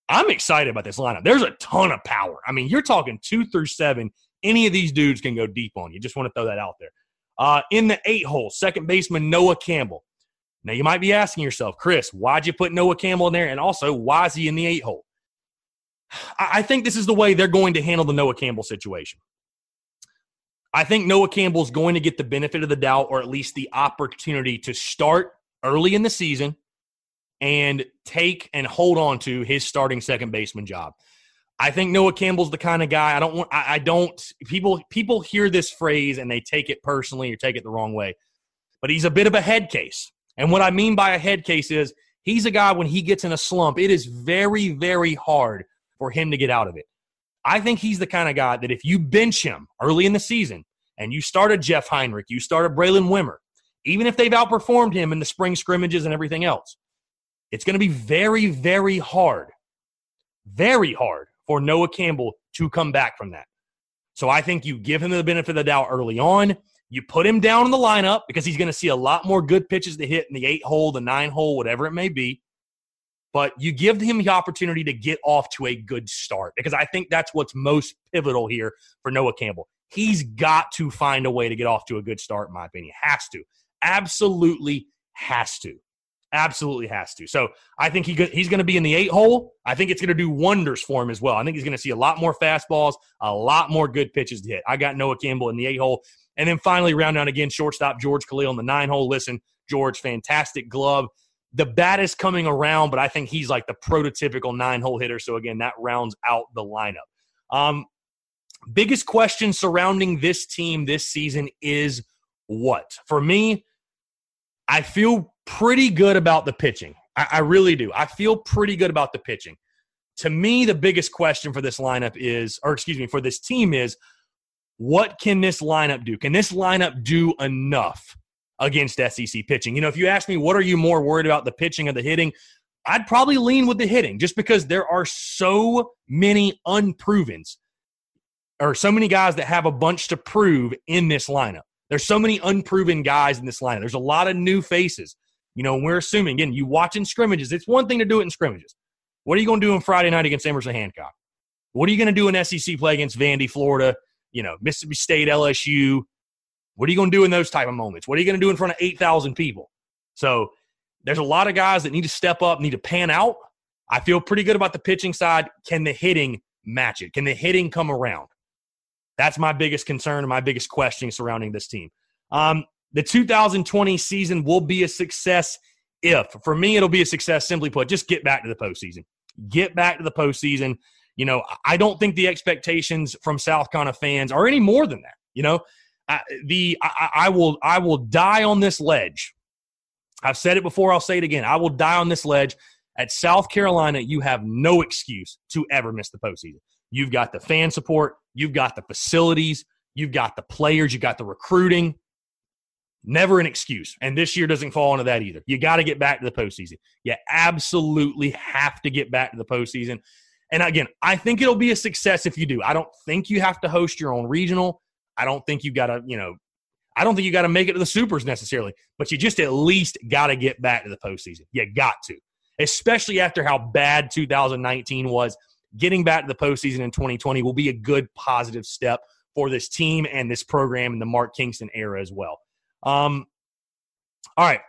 I'm excited about this lineup. There's a ton of power. I mean, you're talking two through seven. Any of these dudes can go deep on you. Just want to throw that out there. Uh, in the eight hole, second baseman Noah Campbell. Now, you might be asking yourself, Chris, why'd you put Noah Campbell in there? And also, why is he in the eight hole? I think this is the way they're going to handle the Noah Campbell situation. I think Noah Campbell is going to get the benefit of the doubt, or at least the opportunity to start early in the season and take and hold on to his starting second baseman job. I think Noah Campbell's the kind of guy I don't want. I, I don't. People people hear this phrase and they take it personally or take it the wrong way, but he's a bit of a head case. And what I mean by a head case is he's a guy when he gets in a slump, it is very very hard for him to get out of it. I think he's the kind of guy that if you bench him early in the season and you started Jeff Heinrich, you started Braylen Wimmer, even if they've outperformed him in the spring scrimmages and everything else, it's going to be very, very hard, very hard for Noah Campbell to come back from that. So I think you give him the benefit of the doubt early on. You put him down in the lineup because he's going to see a lot more good pitches to hit in the eight hole, the nine hole, whatever it may be but you give him the opportunity to get off to a good start because I think that's what's most pivotal here for Noah Campbell. He's got to find a way to get off to a good start, in my opinion. Has to. Absolutely has to. Absolutely has to. So I think he he's going to be in the eight hole. I think it's going to do wonders for him as well. I think he's going to see a lot more fastballs, a lot more good pitches to hit. I got Noah Campbell in the eight hole. And then finally, round out again, shortstop George Callil in the nine hole. Listen, George, fantastic glove the bat is coming around, but I think he's like the prototypical nine hole hitter. So again, that rounds out the lineup. Um, biggest question surrounding this team this season is what? For me, I feel pretty good about the pitching. I, I really do. I feel pretty good about the pitching. To me, the biggest question for this lineup is, or excuse me, for this team is, what can this lineup do? Can this lineup do enough against SEC pitching. You know, if you ask me, what are you more worried about, the pitching or the hitting? I'd probably lean with the hitting just because there are so many unprovens or so many guys that have a bunch to prove in this lineup. There's so many unproven guys in this lineup. There's a lot of new faces. You know, we're assuming, again, you watching scrimmages. It's one thing to do it in scrimmages. What are you going to do on Friday night against Emerson Hancock? What are you going to do in SEC play against Vandy, Florida, you know, Mississippi State, LSU, what are you going to do in those type of moments? What are you going to do in front of 8,000 people? So there's a lot of guys that need to step up, need to pan out. I feel pretty good about the pitching side. Can the hitting match it? Can the hitting come around? That's my biggest concern and my biggest question surrounding this team. Um, the 2020 season will be a success if, for me, it'll be a success. Simply put, just get back to the postseason. Get back to the postseason. You know, I don't think the expectations from South Carolina fans are any more than that. You know, I, the I, I will I will die on this ledge. I've said it before. I'll say it again. I will die on this ledge. At South Carolina, you have no excuse to ever miss the postseason. You've got the fan support. You've got the facilities. You've got the players. You got the recruiting. Never an excuse. And this year doesn't fall into that either. You got to get back to the postseason. You absolutely have to get back to the postseason. And again, I think it'll be a success if you do. I don't think you have to host your own regional. I don't think you got to, you know, I don't think you got to make it to the supers necessarily, but you just at least got to get back to the postseason. You got to, especially after how bad 2019 was. Getting back to the postseason in 2020 will be a good positive step for this team and this program in the Mark Kingston era as well. Um, all right,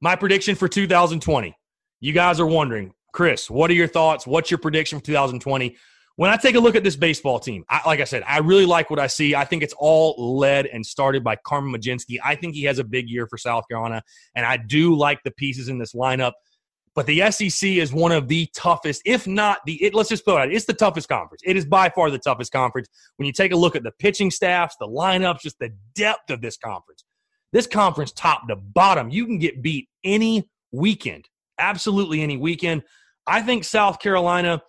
my prediction for 2020. You guys are wondering, Chris, what are your thoughts? What's your prediction for 2020? When I take a look at this baseball team, I, like I said, I really like what I see. I think it's all led and started by Carmen Mlodzinski. I think he has a big year for South Carolina, and I do like the pieces in this lineup. But the SEC is one of the toughest, if not the. It, let's just put it out. It's the toughest conference. It is by far the toughest conference. When you take a look at the pitching staffs, the lineups, just the depth of this conference. This conference, top to bottom, you can get beat any weekend, absolutely any weekend. I think South Carolina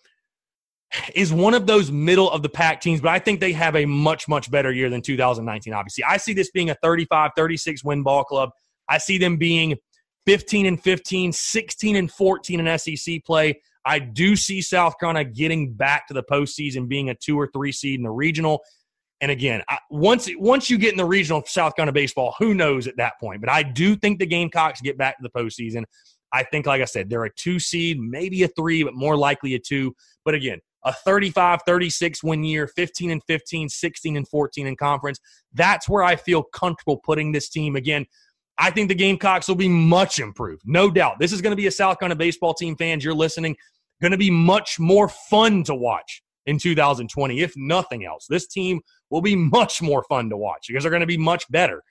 is one of those middle of the pack teams, but I think they have a much, much better year than 2019, obviously. I see this being a 35, 36 win ball club. I see them being 15 and 15, 16 and 14 in SEC play. I do see South Carolina getting back to the postseason, being a two or three seed in the regional. And again, I, once once you get in the regional South Carolina baseball, who knows at that point? But I do think the Gamecocks get back to the postseason. I think, like I said, they're a two seed, maybe a three, but more likely a two. But again, a 35 36 win year, 15 and 15, 16 and 14 in conference. That's where I feel comfortable putting this team. Again, I think the Gamecocks will be much improved, no doubt. This is going to be a South Carolina baseball team fans. You're listening, going to be much more fun to watch in 2020, if nothing else. This team will be much more fun to watch because they're going to be much better.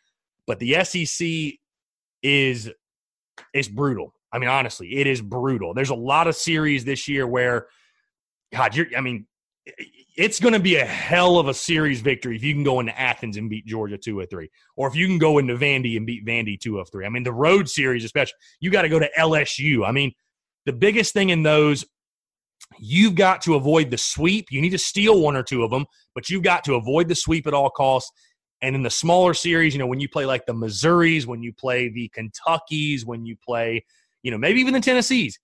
But the SEC is is brutal. I mean, honestly, it is brutal. There's a lot of series this year where God, you're, I mean, it's going to be a hell of a series victory if you can go into Athens and beat Georgia two or three, or if you can go into Vandy and beat Vandy two of three. I mean, the road series, especially, you got to go to LSU. I mean, the biggest thing in those, you've got to avoid the sweep. You need to steal one or two of them, but you've got to avoid the sweep at all costs. And in the smaller series, you know, when you play like the Missouris, when you play the Kentuckys, when you play, you know, maybe even the Tennessees,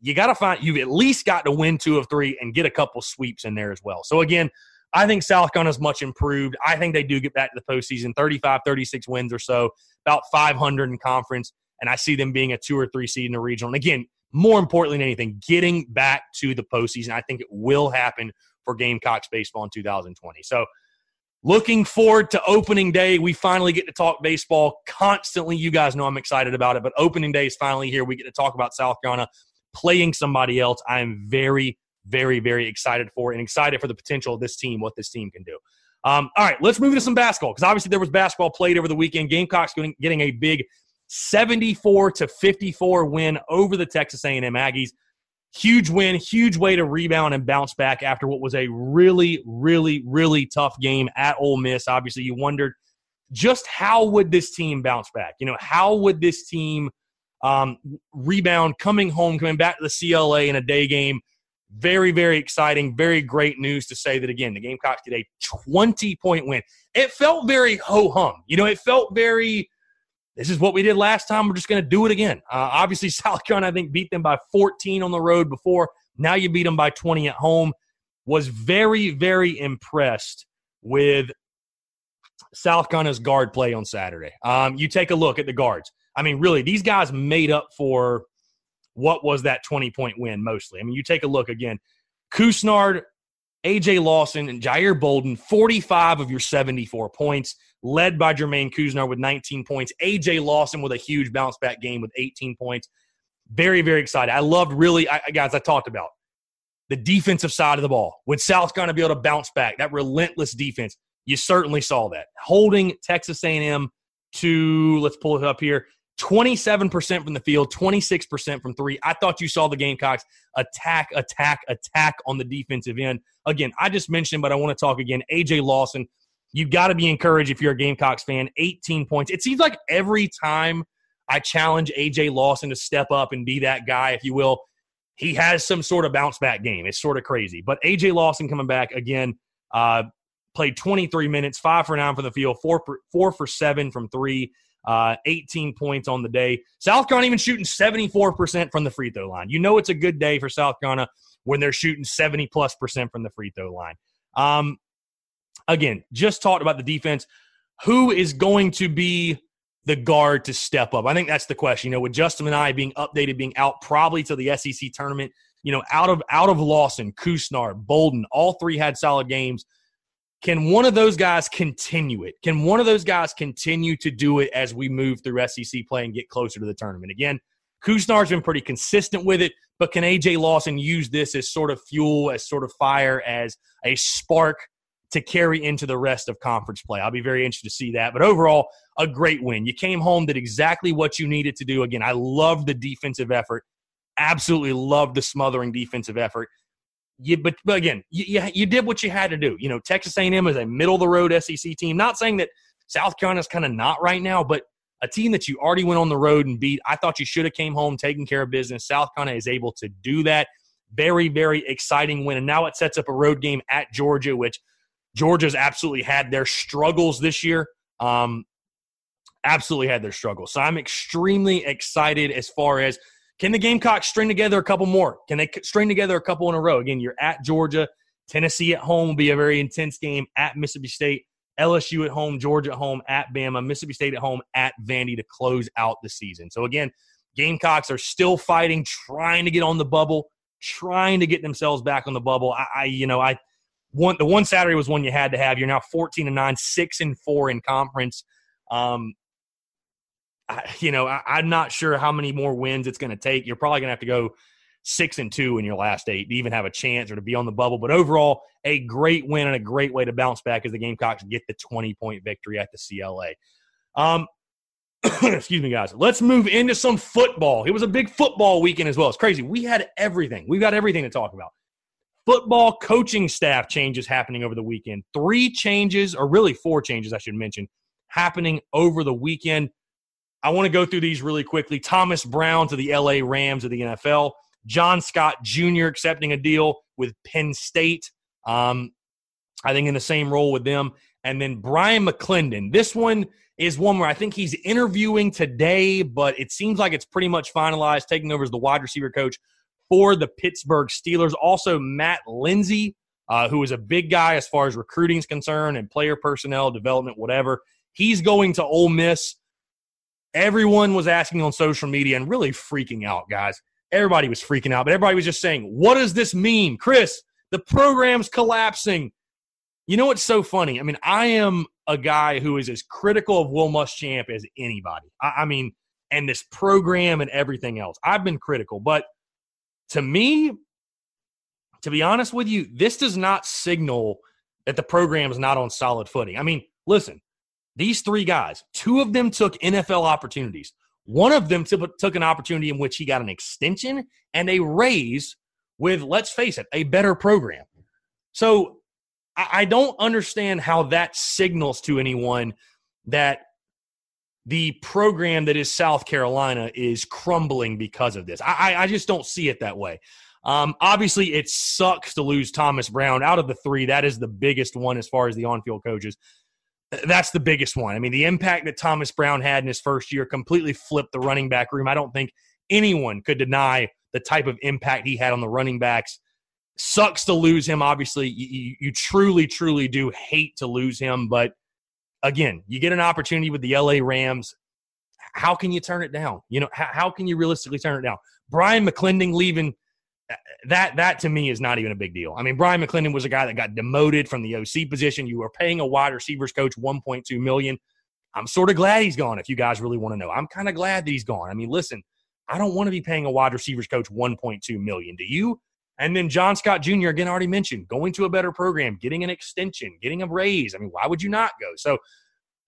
you got to find you've at least got to win two of three and get a couple sweeps in there as well. So again, I think South Carolina's much improved. I think they do get back to the postseason, 35, 36 wins or so, about 500 in conference, and I see them being a two or three seed in the regional. And again, more importantly than anything, getting back to the postseason. I think it will happen for Gamecocks baseball in 2020. So looking forward to opening day. We finally get to talk baseball constantly. You guys know I'm excited about it, but opening day is finally here. We get to talk about South Carolina playing somebody else. I am very, very, very excited for and excited for the potential of this team, what this team can do. Um, all right, let's move into some basketball because obviously there was basketball played over the weekend. Gamecocks getting a big 74 to 54 win over the Texas A&M Aggies. Huge win, huge way to rebound and bounce back after what was a really, really, really tough game at Ole Miss. Obviously, you wondered just how would this team bounce back? You know, how would this team – um, rebound, coming home, coming back to the CLA in a day game. Very, very exciting. Very great news to say that again, the Gamecocks get a 20 point win. It felt very ho hum. You know, it felt very, this is what we did last time. We're just going to do it again. Uh, obviously, (laughs) South Carolina, I think, beat them by 14 on the road before. Now you beat them by 20 at home. Was very, very impressed with South Carolina's guard play on Saturday. Um, you take a look at the guards. I mean, really, these guys made up for what was that 20 point win mostly. I mean, you take a look again. Couisnard, AJ Lawson, and Jair Bolden, 45 of your 74 points, led by Jermaine Couisnard with 19 points. AJ Lawson with a huge bounce back game with 18 points. Very, very excited. I loved really, I, guys, I talked about the defensive side of the ball. Would South Carolina be able to bounce back? That relentless defense. You certainly saw that. Holding Texas A&M to, let's pull it up here, 27% from the field, 26% from three. I thought you saw the Gamecocks attack, attack, attack on the defensive end. Again, I just mentioned, but I want to talk again. AJ Lawson, you've got to be encouraged if you're a Gamecocks fan. 18 points. It seems like every time I challenge AJ Lawson to step up and be that guy, if you will, he has some sort of bounce back game. It's sort of crazy. But AJ Lawson coming back again, uh, played 23 minutes, five for nine from the field, four for, four for seven from three uh, 18 points on the day. South Carolina even shooting 74% from the free throw line. You know it's a good day for South Carolina when they're shooting 70 plus percent from the free throw line. Um, again, just talked about the defense. Who is going to be the guard to step up? I think that's the question. You know, with Justin Minaya being updated, being out probably to the SEC tournament, you know, out of out of Lawson, Couisnard, Bolden, all three had solid games. Can one of those guys continue it? Can one of those guys continue to do it as we move through SEC play and get closer to the tournament? Again, Couisnard's been pretty consistent with it, but can AJ Lawson use this as sort of fuel, as sort of fire, as a spark to carry into the rest of conference play? I'll be very interested to see that. But overall, a great win. You came home, did exactly what you needed to do. Again, I love the defensive effort. Absolutely love the smothering defensive effort. You, but, but again, you, you, you did what you had to do. You know, Texas A&M is a middle of the road SEC team. Not saying that South Carolina's kind of not right now, but a team that you already went on the road and beat. I thought you should have came home taking care of business. South Carolina is able to do that. Very, very exciting win. And now it sets up a road game at Georgia, which Georgia's absolutely had their struggles this year. Um, absolutely had their struggles. So I'm extremely excited as far as can the Gamecocks string together a couple more? Can they string together a couple in a row? Again, you're at Georgia. Tennessee at home will be a very intense game at Mississippi State. LSU at home, Georgia at home, at Bama, Mississippi State at home, at Vandy to close out the season. So again, Gamecocks are still fighting, trying to get on the bubble, trying to get themselves back on the bubble. I, I you know, I one the one Saturday was one you had to have. You're now 14 and nine, six and four in conference. Um, I, you know, I, I'm not sure how many more wins it's going to take. You're probably going to have to go six and two in your last eight to even have a chance or to be on the bubble. But overall, a great win and a great way to bounce back as the Gamecocks get the 20 point victory at the CLA. Um, (coughs) excuse me, guys. Let's move into some football. It was a big football weekend as well. It's crazy. We had everything. We've got everything to talk about. Football coaching staff changes happening over the weekend. Three changes, or really four changes, I should mention, happening over the weekend. I want to go through these really quickly. Thomas Brown to the LA Rams of the NFL. John Scott Jr. accepting a deal with Penn State. Um, I think in the same role with them. And then Bryan McClendon. This one is one where I think he's interviewing today, but it seems like it's pretty much finalized, taking over as the wide receiver coach for the Pittsburgh Steelers. Also, Matt Lindsay, uh, who is a big guy as far as recruiting is concerned and player personnel development, whatever. He's going to Ole Miss. Everyone was asking on social media and really freaking out, guys. Everybody was freaking out, but everybody was just saying, What does this mean? Chris, the program's collapsing. You know what's so funny? I mean, I am a guy who is as critical of Will Muschamp as anybody. I, I mean, and this program and everything else. I've been critical, but to me, to be honest with you, this does not signal that the program is not on solid footing. I mean, listen, these three guys, two of them took NFL opportunities. One of them t- took an opportunity in which he got an extension and a raise with, let's face it, a better program. So I, I don't understand how that signals to anyone that the program that is South Carolina is crumbling because of this. I, I just don't see it that way. Um, obviously, it sucks to lose Thomas Brown. Out of the three, that is the biggest one as far as the on field coaches that's the biggest one. I mean, the impact that Thomas Brown had in his first year completely flipped the running back room. I don't think anyone could deny the type of impact he had on the running backs. Sucks to lose him. Obviously, you, you truly, truly do hate to lose him. But again, you get an opportunity with the LA Rams. How can you turn it down? You know, how, how can you realistically turn it down? Bryan McClendon leaving that that to me is not even a big deal. I mean, Bryan McClendon was a guy that got demoted from the OC position. You were paying a wide receivers coach 1.2 million. I'm sort of glad he's gone. If you guys really want to know, I'm kind of glad that he's gone. I mean, listen, I don't want to be paying a wide receivers coach 1.2 million. Do you? And then John Scott Jr. again already mentioned going to a better program, getting an extension, getting a raise. I mean, why would you not go? So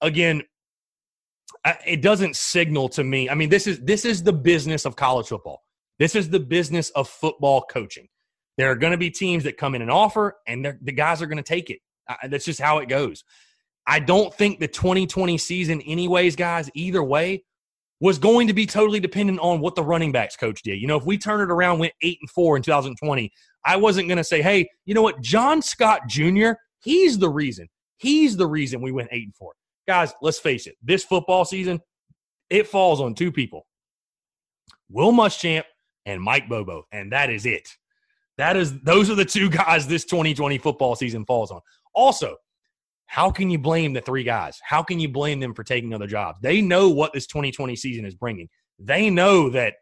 again, it doesn't signal to me. I mean, this is this is the business of college football. This is the business of football coaching. There are going to be teams that come in and offer, and the guys are going to take it. that's just how it goes. I don't think the 2020 season, anyways, guys, either way, was going to be totally dependent on what the running backs coach did. You know, if we turn it around, went eight and four in 2020, I wasn't going to say, hey, you know what, John Scott Jr., he's the reason. He's the reason we went eight and four. Guys, let's face it, this football season, it falls on two people. Will Muschamp and Mike Bobo, and that is it. That is those are the two (laughs) guys this 2020 football season falls on. Also, how can you blame the three guys? How can you blame them for taking other jobs? They know what this 2020 season is bringing. They know that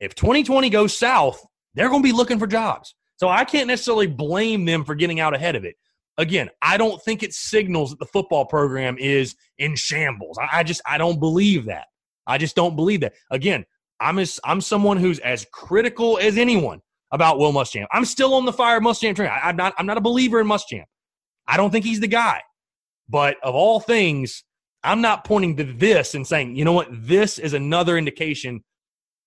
if 2020 goes south, they're going to be looking for jobs. So I can't necessarily blame them for getting out ahead of it. Again, I don't think it signals that the football program is in shambles. I, just I don't believe that. I just don't believe that. Again, I'm as I'm someone who's as critical as anyone about Will Muschamp. I'm still on the fire Muschamp train. I, am not I'm not a believer in Muschamp. I don't think he's the guy. But of all things, I'm not pointing to this and saying, you know what, this is another indication.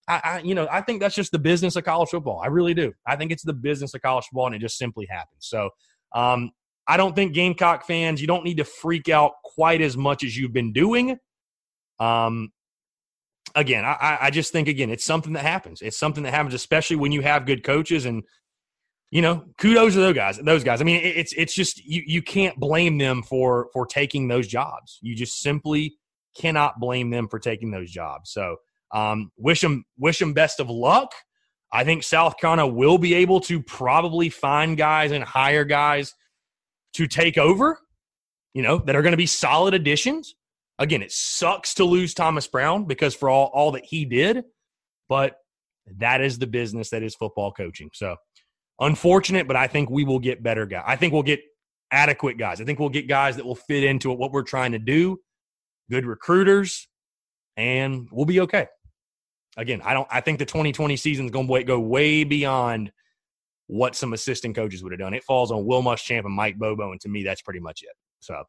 I, I you know, I think that's just the business of college football. I really do. I think it's the business of college football, and it just simply happens. So um, I don't think Gamecock fans, you don't need to freak out quite as much as you've been doing. Um, again, I, I just think again, it's something that happens. It's something that happens, especially when you have good coaches and you know, kudos to those guys. Those guys. I mean, it's it's just you you can't blame them for for taking those jobs. You just simply cannot blame them for taking those jobs. So, um, wish them wish them best of luck. I think South Carolina will be able to probably find guys and hire guys to take over. You know, that are going to be solid additions. Again, it sucks to lose Thomas Brown because for all, all that he did, but that is the business that is football coaching. So unfortunate, but I think we will get better guys. I think we'll get adequate guys. I think we'll get guys that will fit into what we're trying to do, good recruiters, and we'll be okay. Again, I don't I think the 2020 season is going to go way beyond what some assistant coaches would have done. It falls on Will Muschamp and Mike Bobo, and to me, that's pretty much it. So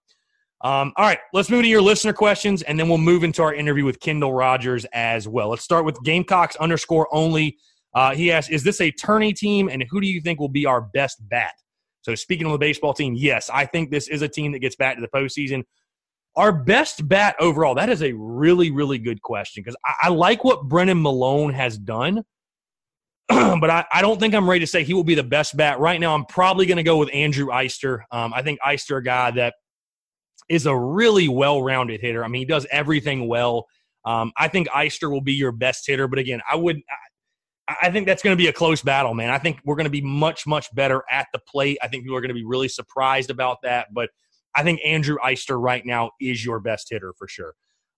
um, all right, let's move to your listener questions, and then we'll move into our interview with Kendall Rogers as well. Let's start with Gamecocks underscore only. Uh, he asks, "Is this a tourney team, and who do you think will be our best bat?" So, speaking of the baseball team, yes, I think this is a team that gets back to the postseason. Our best bat overall, that is a really, really good question because I, I, like what Brennan Milone has done, (clears throat) but I, I, don't think I'm ready to say he will be the best bat. Right now, I'm probably going to go with Andrew Eyster. Um, I think Eyster, a guy that is a really well-rounded hitter. I mean, he does everything well. Um, I think Eyster will be your best hitter, but again, I would. I, I think that's going to be a close battle, man. I think we're going to be much, much better at the plate. I think people are going to be really surprised about that, but I think Andrew Eyster right now is your best hitter for sure.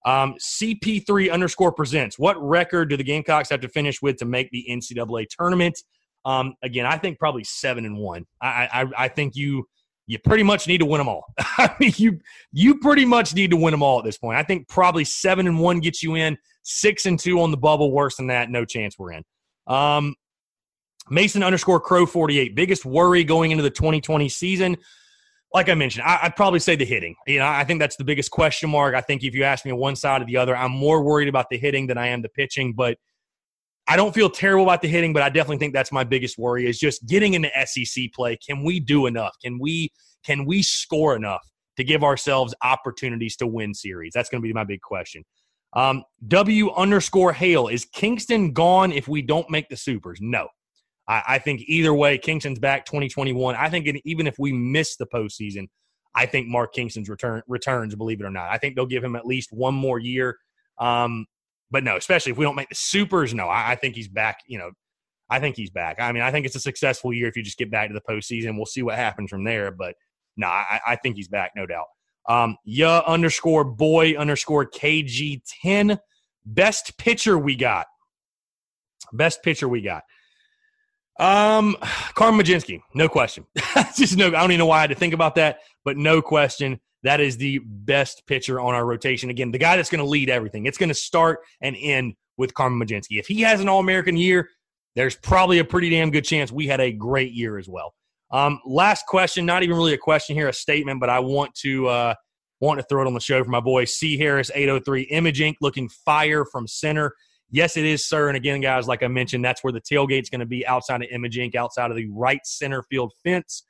Um, CP3 underscore presents. What record do the Gamecocks have to finish with to make the NCAA tournament? Um, again, I think probably seven and one. I, I, I think you you pretty much need to win them all. (laughs) I mean, you you pretty much need to win them all at this point. I think probably seven and one gets you in, six and two on the bubble. Worse than that, no chance we're in. Um, Mason underscore Crow forty eight. Biggest worry going into the twenty twenty season. Like I mentioned, I, would probably say the hitting. You know, I think that's the biggest question mark. I think if you ask me one side or the other, I'm more worried about the hitting than I am the pitching. But I don't feel terrible about the hitting, but I definitely think that's my biggest worry is just getting into SEC play. Can we do enough? Can we can we score enough to give ourselves opportunities to win series? That's going to be my big question. Um, w underscore Hale is Kingston gone if we don't make the supers? No, I, I think either way, Kingston's back 2021. I think even if we miss the postseason, I think Mark Kingston's return returns. Believe it or not, I think they'll give him at least one more year. Um, but no, especially if we don't make the supers, no, I, I, think he's back. You know, I think he's back. I mean, I think it's a successful year if you just get back to the postseason. We'll see what happens from there. But no, I, I think he's back, no doubt. Um, yeah, underscore boy underscore KG10. Best pitcher we got. Best pitcher we got. Um, Carmen Mlodzinski, no question. (laughs) just no, I don't even know why I had to think about that, but no question that is the best pitcher on our rotation. Again, the guy that's going to lead everything. It's going to start and end with Carmen Mlodzinski. If he has an All American year, there's probably a pretty damn good chance we had a great year as well. Um, last question, not even really a question here, a statement, but I want to uh, want to throw it on the show for my boy C Harris 803 Image Ink looking fire from center. Yes, it is, sir. And again, guys, like I mentioned, that's where the tailgate's going to be outside of Image Ink, outside of the right center field fence.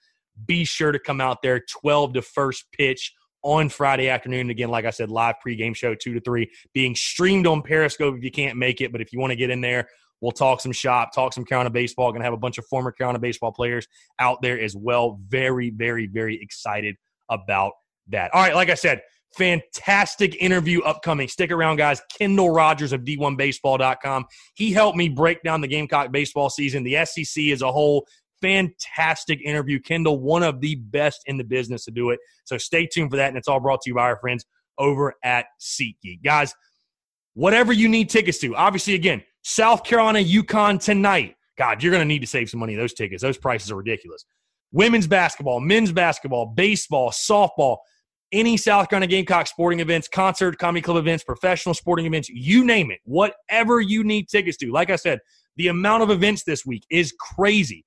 Be sure to come out there 12 to first pitch on Friday afternoon. Again, like I said, live pregame show two to three, being streamed on Periscope if you can't make it. But if you want to get in there, we'll talk some shop, talk some Carolina baseball. Going to have a bunch of former Carolina baseball players out there as well. Very, very, very excited about that. All right, like I said, fantastic interview upcoming. Stick around, guys. Kendall Rogers of D1Baseball.com. He helped me break down the Gamecock baseball season, the SEC as a whole, fantastic interview. Kendall, one of the best in the business to do it. So stay tuned for that. And it's all brought to you by our friends over at SeatGeek. Guys, whatever you need tickets to, obviously, again, South Carolina, UConn tonight. God, you're going to need to save some money. Those tickets, those prices are ridiculous. Women's basketball, men's basketball, baseball, softball. any South Carolina Gamecock sporting events, concert, comedy club events, professional sporting events, you name it, whatever you need tickets to. Like I said, the amount of events this week is crazy.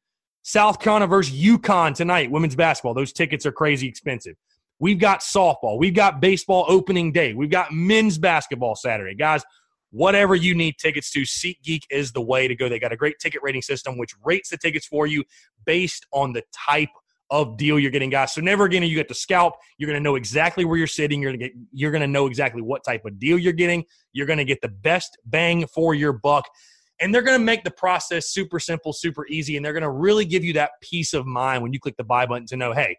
South Carolina versus UConn tonight, women's basketball. Those tickets are crazy expensive. We've got softball. We've got baseball opening day. We've got men's basketball Saturday. Guys, whatever you need tickets to, SeatGeek is the way to go. They got a great ticket rating system which rates the tickets for you based on the type of deal you're getting, guys. So never again you get to scalp. You're going to know exactly where you're sitting. You're going to get. You're going to know exactly what type of deal you're getting. You're going to get the best bang for your buck. And they're going to make the process super simple, super easy, and they're going to really give you that peace of mind when you click the buy button to know, hey,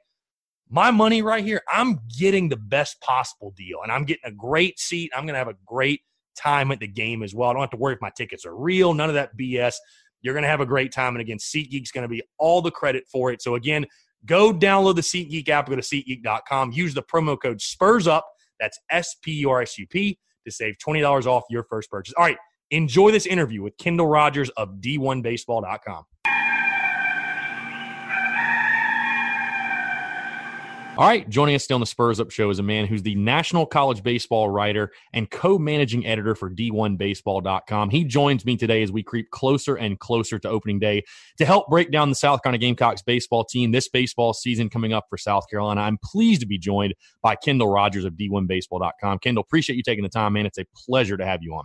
my money right here, I'm getting the best possible deal, and I'm getting a great seat. I'm going to have a great time at the game as well. I don't have to worry if my tickets are real, none of that BS. You're going to have a great time. And again, SeatGeek's going to be all the credit for it. So again, go download the SeatGeek app, go to SeatGeek.com, use the promo code SPURSUP, that's S P U R S U P, to save $20 off your first purchase. All right, enjoy this interview with Kendall Rogers of D1Baseball.com. All right, joining us still on the Spurs Up Show is a man who's the national college baseball writer and co managing editor for D1Baseball.com. He joins me today as we creep closer and closer to opening day to help break down the South Carolina Gamecocks baseball team this baseball season coming up for South Carolina. I'm pleased to be joined by Kendall Rogers of D1Baseball.com. Kendall, appreciate you taking the time, man. It's a pleasure to have you on.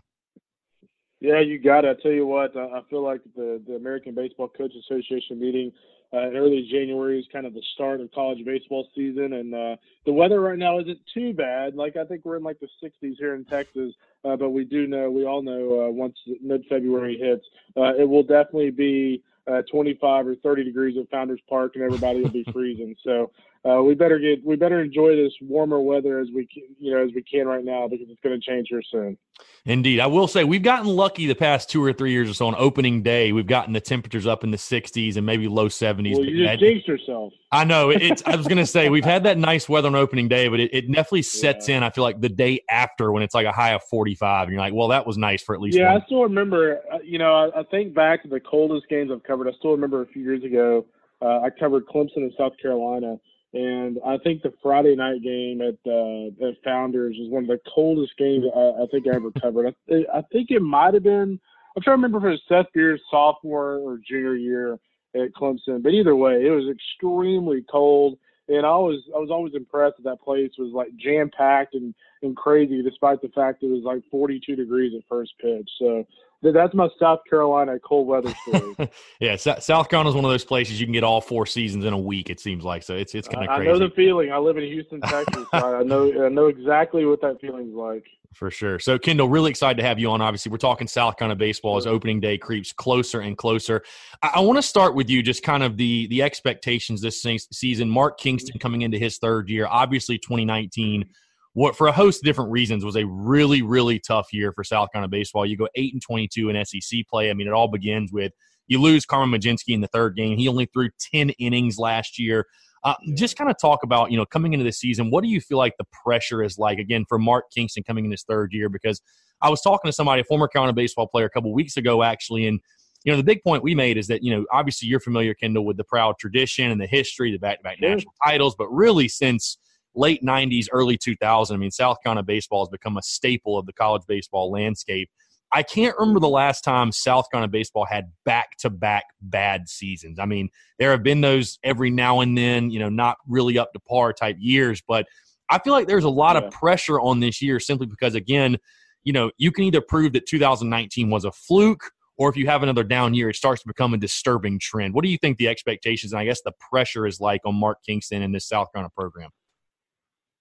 Yeah, you got it. I tell you what, I feel like the, the American Baseball Coach Association meeting uh, early January is kind of the start of college baseball season, and uh, the weather right now isn't too bad. Like I think we're in like the 60s here in Texas, uh, but we do know, we all know, uh, once mid-February hits, uh, it will definitely be uh, 25 or 30 degrees at Founders Park, and everybody will be (laughs) freezing. So uh, we better get we better enjoy this warmer weather as we can, you know as we can right now because it's going to change here soon. Indeed, I will say we've gotten lucky the past two or three years or so on opening day. We've gotten the temperatures up in the 60s and maybe low 70s. Well, you just jinxed yourself. I know. It's. I was going to say we've had that nice weather on opening day, but it, it definitely (laughs) sets yeah. in. I feel like the day after when it's like a high of 45, and you're like, well, that was nice for at least. Yeah, one. I still remember. Uh, you know, I, I think back to the coldest games I've covered. I still remember a few years ago. Uh, I covered Clemson in South Carolina and I think the Friday night game at uh, at Founders was one of the coldest games I, I think I ever covered. I, I think it might have been. I'm trying to remember if it was Seth Beer's sophomore or junior year at Clemson, but either way, it was extremely cold. And I was I was always impressed that that place was like jam packed and, and crazy, despite the fact it was like 42 degrees at first pitch. So that's my South Carolina cold weather (laughs) story. yeah, South Carolina is one of those places you can get all four seasons in a week. It seems like so. It's it's kind of crazy. I know the feeling. I live in Houston, Texas. so I know I know exactly what that feeling's like. For sure. So, Kendall, really excited to have you on. Obviously, we're talking South Carolina baseball as opening day creeps closer and closer. I, I want to start with you, just kind of the the expectations this season. Mark mm-hmm. Kingston coming into his third year. Obviously, 2019 what for a host of different reasons was a really really tough year for South Carolina baseball. You go eight and twenty two in SEC play. I mean, it all begins with you lose Carmen Mlodzinski in the third game. He only threw ten innings last year. Uh, just kind of talk about you know coming into the season. What do you feel like the pressure is like again for Mark Kingston coming in his third year? Because I was talking to somebody, a former Carolina baseball player, a couple weeks ago actually, and you know the big point we made is that you know obviously you're familiar, Kendall, with the proud tradition and the history, the back-to-back national titles, but really since late 90s, early 2000. I mean, South Carolina baseball has become a staple of the college baseball landscape. I can't remember the last time South Carolina baseball had back to back bad seasons. I mean, there have been those every now and then, you know, not really up to par type years, but I feel like there's a lot yeah. of pressure on this year simply because, again, you know, you can either prove that 2019 was a fluke or if you have another down year, it starts to become a disturbing trend. What do you think the expectations and I guess the pressure is like on Mark Kingston and this South Carolina program?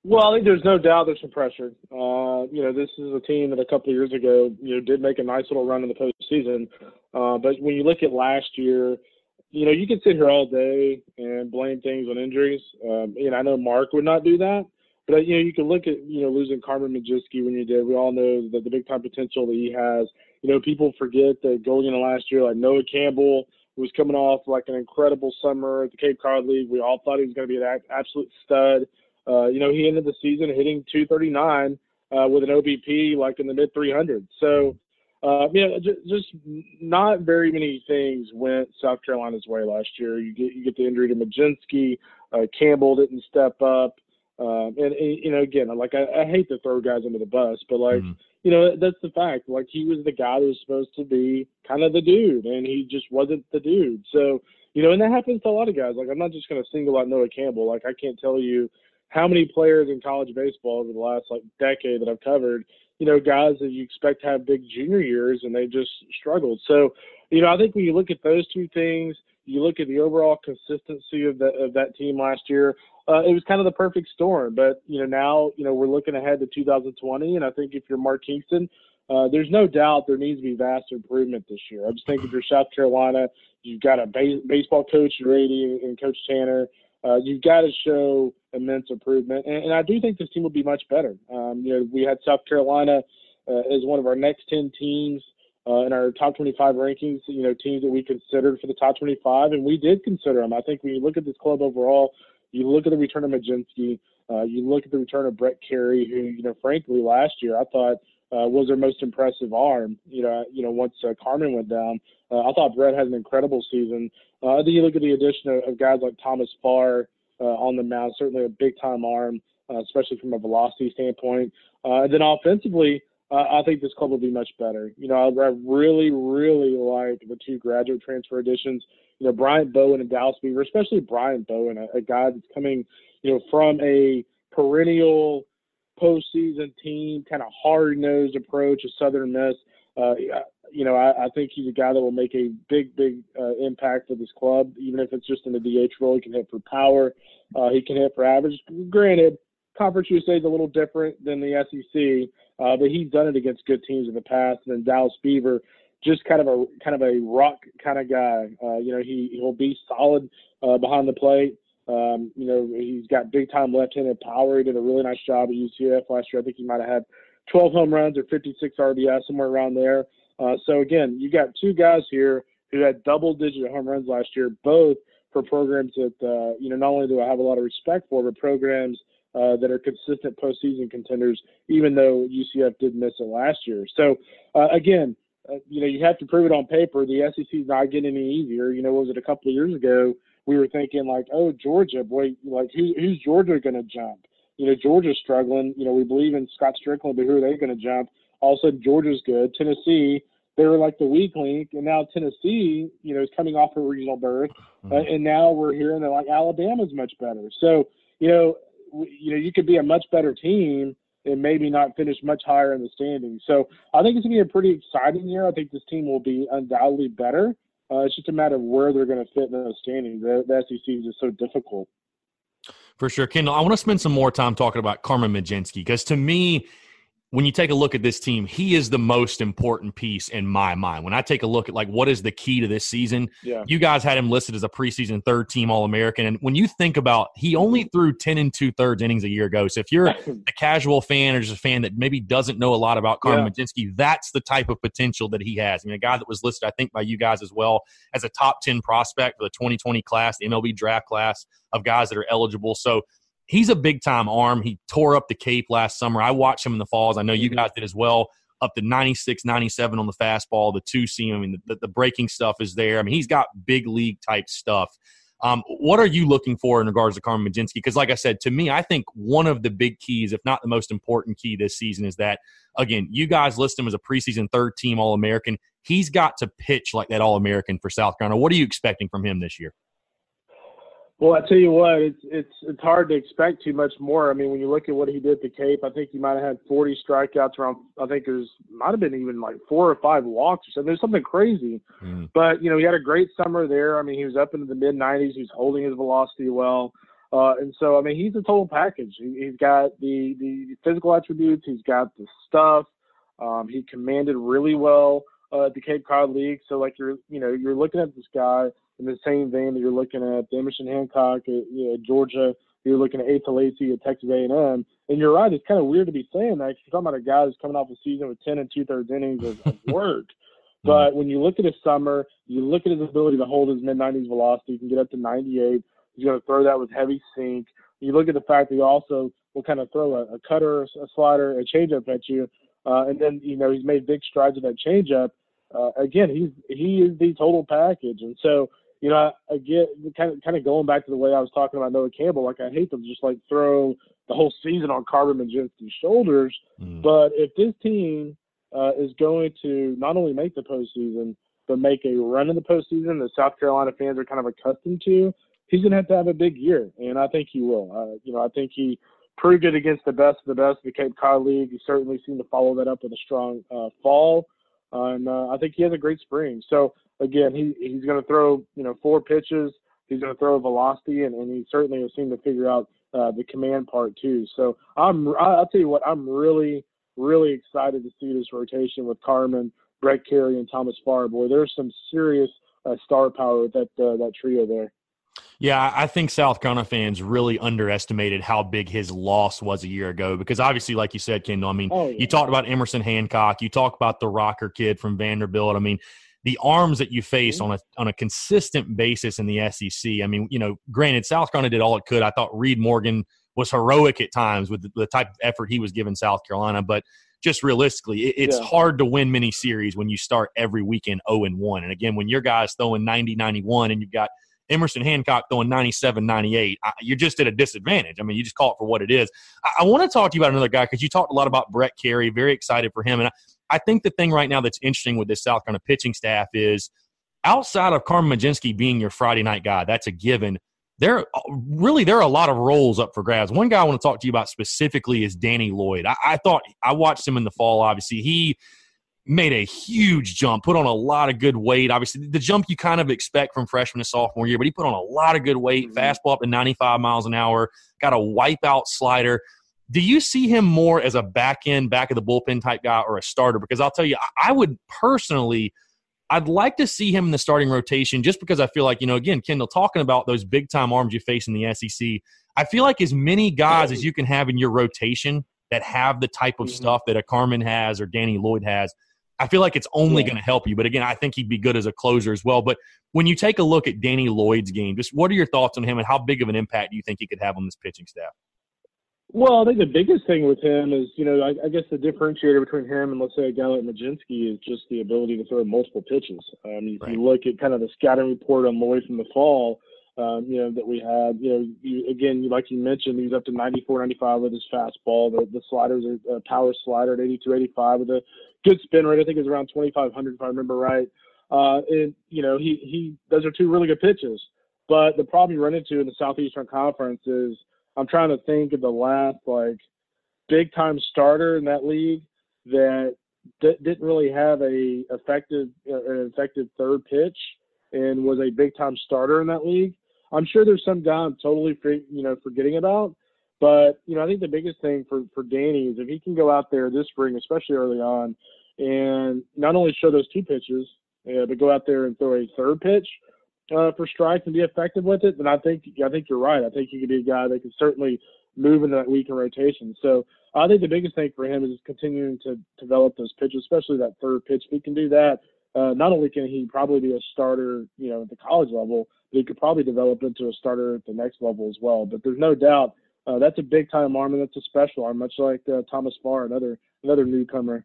Well, I think there's no doubt there's some pressure. Uh, you know, this is a team that a couple of years ago, you know, did make a nice little run in the postseason. Uh, but when you look at last year, you know, you can sit here all day and blame things on injuries. Um, and I know Mark would not do that. But you know, you can look at you know losing Carmen Mlodzinski when you did. We all know that the big time potential that he has. You know, people forget that going into last year, like Noah Campbell was coming off like an incredible summer at the Cape Cod League. We all thought he was going to be an absolute stud. Uh, you know, he ended the season hitting 239 uh, with an OBP like in the mid 300s. So, uh, you know, just, just, not very many things went South Carolina's way last year. You get you get the injury to Mlodzinski. Uh, Campbell didn't step up. Um, and, and, you know, again, like I, I, hate to throw guys under the bus, but like, mm-hmm. you know, that's the fact. Like he was the guy that was supposed to be kind of the dude, and he just wasn't the dude. So, you know, and that happens to a lot of guys. Like I'm not just going to single out Noah Campbell. Like I can't tell you how many players in college baseball over the last like decade that I've covered. You know, guys that you expect to have big junior years, and they just struggled. So, you know, I think when you look at those two things you look at the overall consistency of that of that team last year. Uh, it was kind of the perfect storm. But you know now you know we're looking ahead to 2020, and I think if you're Mark Kingston, uh, there's no doubt there needs to be vast improvement this year. I just think if you're South Carolina, you've got a base, baseball coach ready and Coach Tanner. Uh, you've got to show immense improvement, and, and, I do think this team will be much better. Um, you know, we had South Carolina uh, as one of our next ten teams uh, in our top 25 rankings, you know, teams that we considered for the top 25, and we did consider them. I think when you look at this club overall, you look at the return of Mlodzinski, uh, you look at the return of Brett Kerry, who, you know, frankly, last year I thought uh, was their most impressive arm. You know, you know, once uh, Carmen went down, uh, I thought Brett had an incredible season. Uh, then you look at the addition of, of guys like Thomas Farr uh, on the mound, certainly a big time arm, uh, especially from a velocity standpoint. Uh, and then offensively, I think this club will be much better. You know, I, I really, really like the two graduate transfer additions. You know, Bryant Bowen and Dallas Beaver, especially Bryant Bowen, a, a guy that's coming, you know, from a perennial postseason team, kind of hard nosed approach of Southern Miss. Uh, you know, I, I think he's a guy that will make a big, big uh, impact for this club, even if it's just in the DH role. He can hit for power. Uh, he can hit for average. Granted, Conference USA is a little different than the SEC, uh, but he's done it against good teams in the past. And then Dallas Beaver, just kind of a kind of a rock kind of guy. Uh, you know, he he'll be solid uh, behind the plate. Um, you know, he's got big time left-handed power. He did a really nice job at UCF last year. I think he might have had 12 home runs or 56 RBI somewhere around there. Uh, so again, you got two guys here who had double-digit home runs last year, both for programs that uh, you know not only do I have a lot of respect for, but programs uh, that are consistent postseason contenders, even though UCF did miss it last year. So uh, again, uh, you know, you have to prove it on paper. The SEC is not getting any easier. You know, was it a couple of years ago? We were thinking like, oh, Georgia, boy, like who, who's Georgia going to jump? You know, Georgia's struggling. You know, we believe in Scott Stricklin, but who are they going to jump? All of a sudden, Georgia's good. Tennessee, they were like the weak link, and now Tennessee, you know, is coming off a regional berth, mm-hmm. uh, and now we're hearing that like Alabama's much better. So, you know, you know, you could be a much better team and maybe not finish much higher in the standings. So I think it's going to be a pretty exciting year. I think this team will be undoubtedly better. Uh, it's just a matter of where they're going to fit in those standings. The, the SEC is just so difficult. For sure, Kendall. I want to spend some more time talking about Carmen Mlodzinski because to me, when you take a look at this team, he is the most important piece in my mind. When I take a look at like what is the key to this season, yeah. you guys had him listed as a preseason third team All American. And when you think about he only threw 10 and two thirds innings a year ago. So if you're (laughs) a casual fan or just a fan that maybe doesn't know a lot about Carmen yeah. Mlodzinski, that's the type of potential that he has. I mean, a guy that was listed, I think, by you guys as well as a top 10 prospect for the 2020 class, the MLB draft class of guys that are eligible. So he's a big time arm. He tore up the Cape last summer. I watched him in the falls. I know you mm-hmm. guys did as well. Up to 96, 97 on the fastball, the two seam. I mean, the, the breaking stuff is there. I mean, he's got big league type stuff. Um, what are you looking for in regards to Carmen Mlodzinski? Because, like I said, to me, I think one of the big keys, if not the most important key this season, is that, again, you guys list him as a preseason third team All American. He's got to pitch like that All American for South Carolina. What are you expecting from him this year? Well, I tell you what, it's it's it's hard to expect too much more. I mean, when you look at what he did at the Cape, I think he might have had 40 strikeouts around. I think there's might have been even like four or five walks or something. There's something crazy. Mm. But you know, he had a great summer there. I mean, he was up into the mid 90s. He was holding his velocity well. Uh, and so, I mean, he's a total package. He, has got the the physical attributes. He's got the stuff. Um, he commanded really well uh, at the Cape Cod League. So, like you're, you know, you're looking at this guy in the same vein that you're looking at Emerson Hancock at you know, Georgia, you're looking at Lacy at Texas A&M, and you're right. It's kind of weird to be saying that. You're talking about a guy who's coming off a season with 10 and two thirds innings of, of (laughs) work. but when you look at his summer, you look at his ability to hold his mid 90s velocity. He can get up to 98. He's going to throw that with heavy sink. You look at the fact that he also will kind of throw a, a cutter, a slider, a changeup at you, uh, and then you know he's made big strides with that changeup. Uh, again, he's he is the total package, and so you know, I, get kind of kind of going back to the way I was talking about Noah Campbell. Like I hate to just like throw the whole season on Carmen Mlodzinski's shoulders. Mm. But if this team uh, is going to not only make the postseason, but make a run in the postseason that South Carolina fans are kind of accustomed to, he's going to have to have a big year, and I think he will. Uh, you know, I think he proved it against the best of the best of the Cape Cod League. He certainly seemed to follow that up with a strong uh, fall, uh, and uh, I think he has a great spring. So again, he he's going to throw you know four pitches. He's going to throw velocity, and, and he certainly has seemed to figure out uh, the command part too. So I'm I'll tell you what I'm really really excited to see this rotation with Carmen, Brett Kerry, and Thomas Farr. Boy, there's some serious uh, star power with that uh, that trio there. Yeah, I think South Carolina fans really underestimated how big his loss was a year ago because obviously, like you said, Kendall, I mean, oh, yeah. you talked about Emerson Hancock, you talk about the rocker kid from Vanderbilt. I mean, the arms that you face mm-hmm. on a on a consistent basis in the SEC. I mean, you know, granted, South Carolina did all it could. I thought Reid Morgan was heroic at times with the, the type of effort he was giving South Carolina, but just realistically, it, it's yeah. hard to win many series when you start every weekend 0 and 1. And again, when your guys throwing 90 91 and you've got – Emerson Hancock throwing 97, 98, you're just at a disadvantage. I mean, you just call it for what it is. I, I want to talk to you about another guy because you talked a lot about Brett Kerry. Very excited for him. And I, I think the thing right now that's interesting with this South Carolina pitching staff is outside of Carmen Mlodzinski being your Friday night guy, that's a given. There uh, really there are a lot of roles up for grabs. One guy I want to talk to you about specifically is Danny Lloyd. I, I thought I watched him in the fall. Obviously, he made a huge jump, put on a lot of good weight. Obviously, the jump you kind of expect from freshman to sophomore year, but he put on a lot of good weight, mm-hmm. fastball up to 95 miles an hour, got a wipeout slider. Do you see him more as a back end, back of the bullpen type guy or a starter? Because I'll tell you, I would personally, I'd like to see him in the starting rotation just because I feel like, you know, again, Kendall, talking about those big time arms you face in the SEC, I feel like as many guys as you can have in your rotation that have the type of mm-hmm. stuff that a Carmen has or Danny Lloyd has – I feel like it's only yeah. going to help you. But again, I think he'd be good as a closer as well. But when you take a look at Danny Lloyd's game, just what are your thoughts on him and how big of an impact do you think he could have on this pitching staff? Well, I think the biggest thing with him is, you know, I, I guess the differentiator between him and let's say a guy like Mlodzinski is just the ability to throw multiple pitches. Um, if right. you look at kind of the scouting report on Lloyd from the fall, um, you know, that we had. You know, you, again, like you mentioned, he's up to 94, 95 with his fastball. The, the sliders are a power slider at 82, 85 with a good spin rate. I think it's around 2,500 if I remember right. Uh, and you know, he he those are two really good pitches. But the problem you run into in the Southeastern Conference is I'm trying to think of the last like big time starter in that league that d- didn't really have a effective uh, an effective third pitch and was a big time starter in that league. I'm sure there's some guy I'm totally you know forgetting about, but you know I think the biggest thing for for Danny is if he can go out there this spring, especially early on, and not only show those two pitches, uh, but go out there and throw a third pitch uh, for strikes and be effective with it, then I think I think you're right. I think he could be a guy that could certainly move into that weekend rotation. So I think the biggest thing for him is continuing to develop those pitches, especially that third pitch. If he can do that, uh, not only can he probably be a starter, you know, at the college level, but he could probably develop into a starter at the next level as well. But there's no doubt uh, that's a big time arm and that's a special arm, much like uh, Thomas Farr, another another newcomer.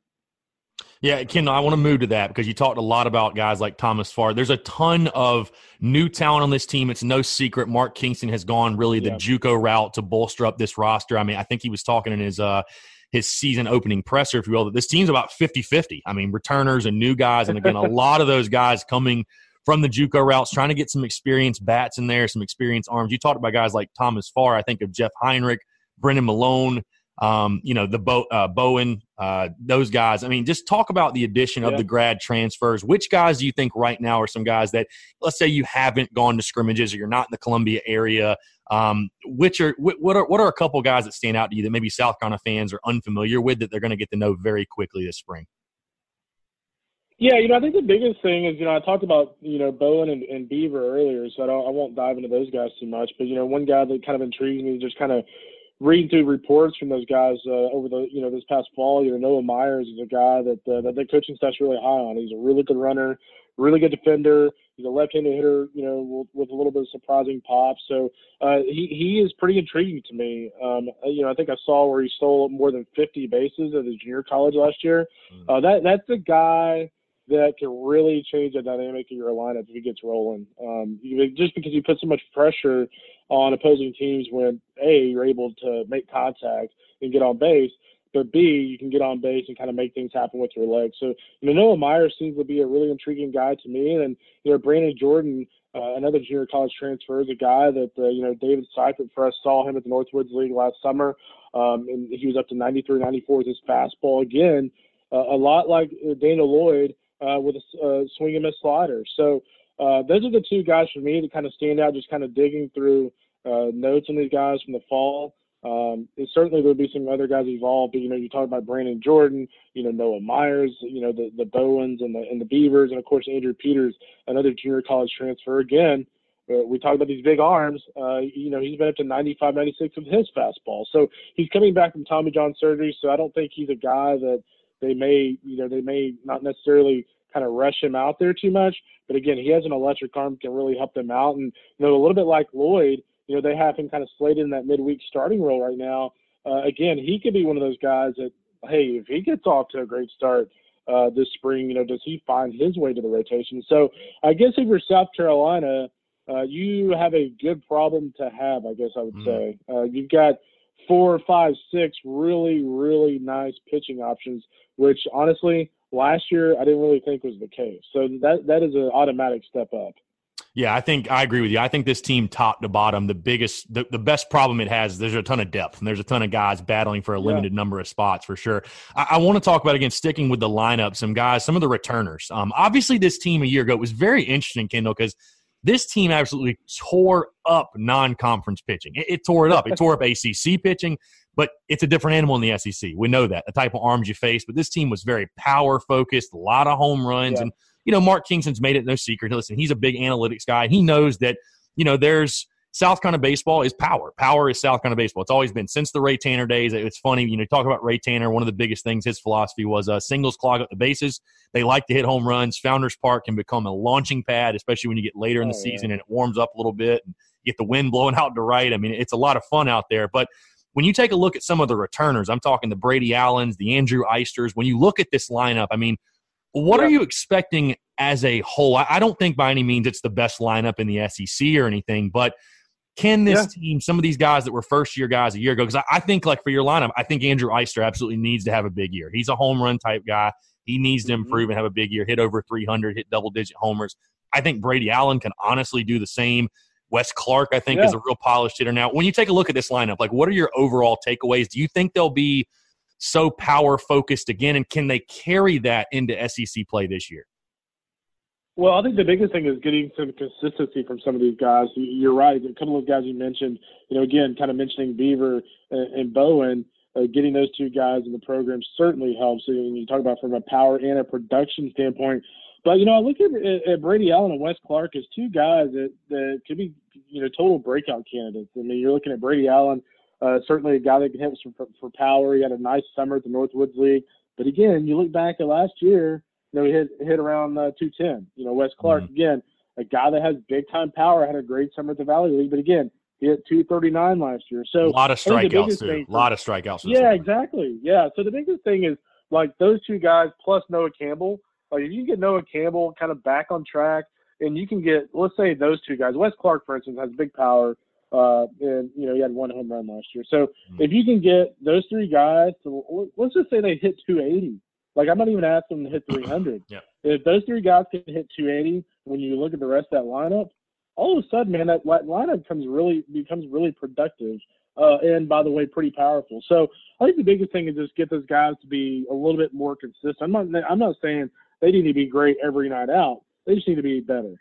Yeah, Ken, I want to move to that because you talked a lot about guys like Thomas Farr. There's a ton of new talent on this team. It's no secret. Mark Kingston has gone really the yeah. JUCO route to bolster up this roster. I mean, I think he was talking in his uh, his season opening presser, if you will, that this team's about 50 50. I mean, returners and new guys. And again, a (laughs) lot of those guys coming from the Juco routes, trying to get some experienced bats in there, some experienced arms. You talked about guys like Thomas Farr. I think of Jeff Heinrich, Brennan Milone, um, you know, the Bo, uh, Bowen, uh, those guys. I mean, just talk about the addition of yeah. the grad transfers. Which guys do you think right now are some guys that, let's say, you haven't gone to scrimmages or you're not in the Columbia area? Um, which are what are what are a couple guys that stand out to you that maybe South Carolina fans are unfamiliar with that they're going to get to know very quickly this spring? Yeah, you know, I think the biggest thing is, you know, I talked about, you know, Bowen and, and Beaver earlier, so I, don't, I won't dive into those guys too much. But, you know, one guy that kind of intrigues me, just kind of reading through reports from those guys uh, over the, you know, this past fall, you know, Noah Myers is a guy that, uh, that the coaching staff's really high on. He's a really good runner, really good defender. He's a left-handed hitter, you know, with, with a little bit of surprising pop. So uh, he he is pretty intriguing to me. Um, you know, I think I saw where he stole more than 50 bases at his junior college last year. Mm-hmm. Uh, that that's a guy that can really change the dynamic of your lineup if he gets rolling. Um, just because you put so much pressure on opposing teams when a you're able to make contact and get on base, but b you can get on base and kind of make things happen with your legs. So you know Noah Myers seems to be a really intriguing guy to me, and you know Brannon Jordan. Uh, another junior college transfer is a guy that uh, you know David Seifert for us saw him at the Northwoods League last summer, um, and he was up to 93, 94 with his fastball again, uh, a lot like uh, Daniel Lloyd uh, with a uh, swing and miss slider. So uh, those are the two guys for me to kind of stand out, just kind of digging through uh, notes on these guys from the fall. Um, certainly there'll be some other guys involved, but you know, you talk about Brannon Jordan, you know, Noah Myers, you know, the the Bowens and the and the Beavers, and of course Andrew Peters, another junior college transfer. Again, uh, we talk about these big arms. Uh, you know, he's been up to 95, 96 with his fastball. So he's coming back from Tommy John surgery. So I don't think he's a guy that they may, you know, they may not necessarily kind of rush him out there too much. But again, he has an electric arm can really help them out. And you know, a little bit like Lloyd, you know, they have him kind of slated in that midweek starting role right now. Uh, again, he could be one of those guys that, hey, if he gets off to a great start uh, this spring, you know, does he find his way to the rotation? So I guess if you're South Carolina, uh, you have a good problem to have, I guess I would mm. say. Uh, you've got four, five, six really, really nice pitching options, which honestly, last year I didn't really think was the case. So that that is an automatic step up. Yeah, I think I agree with you. I think this team, top to bottom, the biggest, the, the best problem it has is there's a ton of depth and there's a ton of guys battling for a limited yeah. number of spots for sure. I, I want to talk about again sticking with the lineup. Some guys, some of the returners. Um, obviously, this team a year ago was very interesting, Kendall, because this team absolutely tore up non-conference pitching. It, it tore it up. It tore up (laughs) ACC pitching, but it's a different animal in the SEC. We know that the type of arms you face. But this team was very power focused, a lot of home runs, yeah. and you know Mark Kingston's made it no secret. Listen, he's a big analytics guy. He knows that you know there's South Carolina baseball is power. Power is South Carolina baseball. It's always been since the Ray Tanner days. It's funny, you know, talk about Ray Tanner. One of the biggest things his philosophy was uh, singles clog up the bases. They like to hit home runs. Founders Park can become a launching pad, especially when you get later in the oh, season yeah. and it warms up a little bit and you get the wind blowing (laughs) out to right. I mean, it's a lot of fun out there. But when you take a look at some of the returners, I'm talking the Brady Allens, the Andrew Eysters. When you look at this lineup, I mean, what yeah. are you expecting as a whole? I don't think by any means it's the best lineup in the SEC or anything, but – can this yeah. team, some of these guys that were first year guys a year ago, because I, I, think like for your lineup, I think Andrew Eyster absolutely needs to have a big year. He's a home run type guy. He needs to mm-hmm. improve and have a big year, hit over 300, hit double digit homers. I think Brady Allen can honestly do the same. Wes Clarke, I think, yeah. is a real polished hitter. Now, when you take a look at this lineup, like what are your overall takeaways? Do you think they'll be so power focused again, and can they carry that into SEC play this year? Well, I think the biggest thing is getting some consistency from some of these guys. You're right. A couple of guys you mentioned, you know, again, kind of mentioning Beaver and, and Bowen, uh, getting those two guys in the program certainly helps. When you talk about from a power and a production standpoint. But, you know, I look at, at Brady Allen and Wes Clarke as two guys that, that could be, you know, total breakout candidates. I mean, you're looking at Brady Allen, uh, certainly a guy that can hit for, for power. He had a nice summer at the Northwoods League. But again, you look back at last year, you know, he hit hit around uh, 210. You know, Wes Clarke mm-hmm. again, a guy that has big time power, had a great summer at the Valley League, but again, he hit 239 last year. So a lot of strikeouts too. A lot of strikeouts. Yeah, exactly. Yeah. So the biggest thing is like those two guys plus Noah Campbell. Like if you can get Noah Campbell kind of back on track, and you can get let's say those two guys. Wes Clarke, for instance, has big power. Uh, and you know he had one home run last year. So mm-hmm. if you can get those three guys to let's just say they hit 280, like I'm not even asking them to hit (clears throat) 300. yeah. If those three guys can hit 280, when you look at the rest of that lineup, all of a sudden, man, that lineup comes really becomes really productive. Uh, and by the way, pretty powerful. So I think the biggest thing is just get those guys to be a little bit more consistent. I'm not I'm not saying they need to be great every night out. They just need to be better.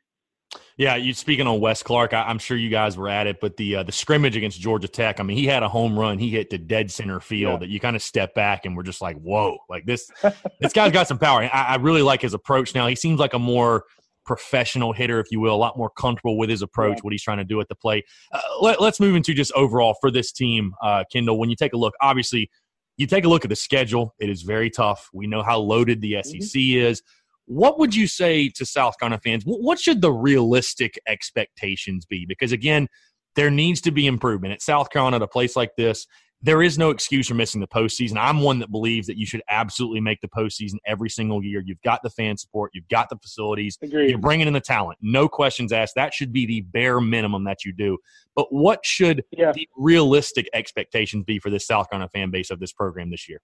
Yeah, you speaking on Wes Clarke, I, am sure you guys were at it, but the uh, the scrimmage against Georgia Tech, I mean, he had a home run, he hit to dead center field yeah. that you kind of step back and we're just like, whoa, like this this guy's got some power. I, I, really like his approach now. He seems like a more professional hitter, if you will, a lot more comfortable with his approach, what he's trying to do at the plate. Uh, let, us move into just overall for this team, uh, Kendall. When you take a look, obviously, you take a look at the schedule, it is very tough. We know how loaded the SEC mm-hmm. is. What would you say to South Carolina fans? What should the realistic expectations be? Because again, there needs to be improvement at South Carolina at a place like this. there is no excuse for missing the postseason. I'm one that believes that you should absolutely make the postseason every single year. You've got the fan support, you've got the facilities, Agreed. you're bringing in the talent. No questions asked. That should be the bare minimum that you do. But what should yeah. the realistic expectations be for this South Carolina fan base of this program this year?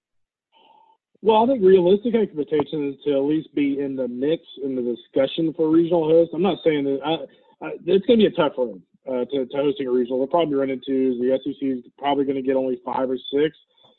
Well, I think realistic expectation is to at least be in the mix in the discussion for regional host. I'm not saying that I, I, it's going to be a tough road uh, to, to, hosting a regional. They'll probably run into the SEC is probably going to get only five or six.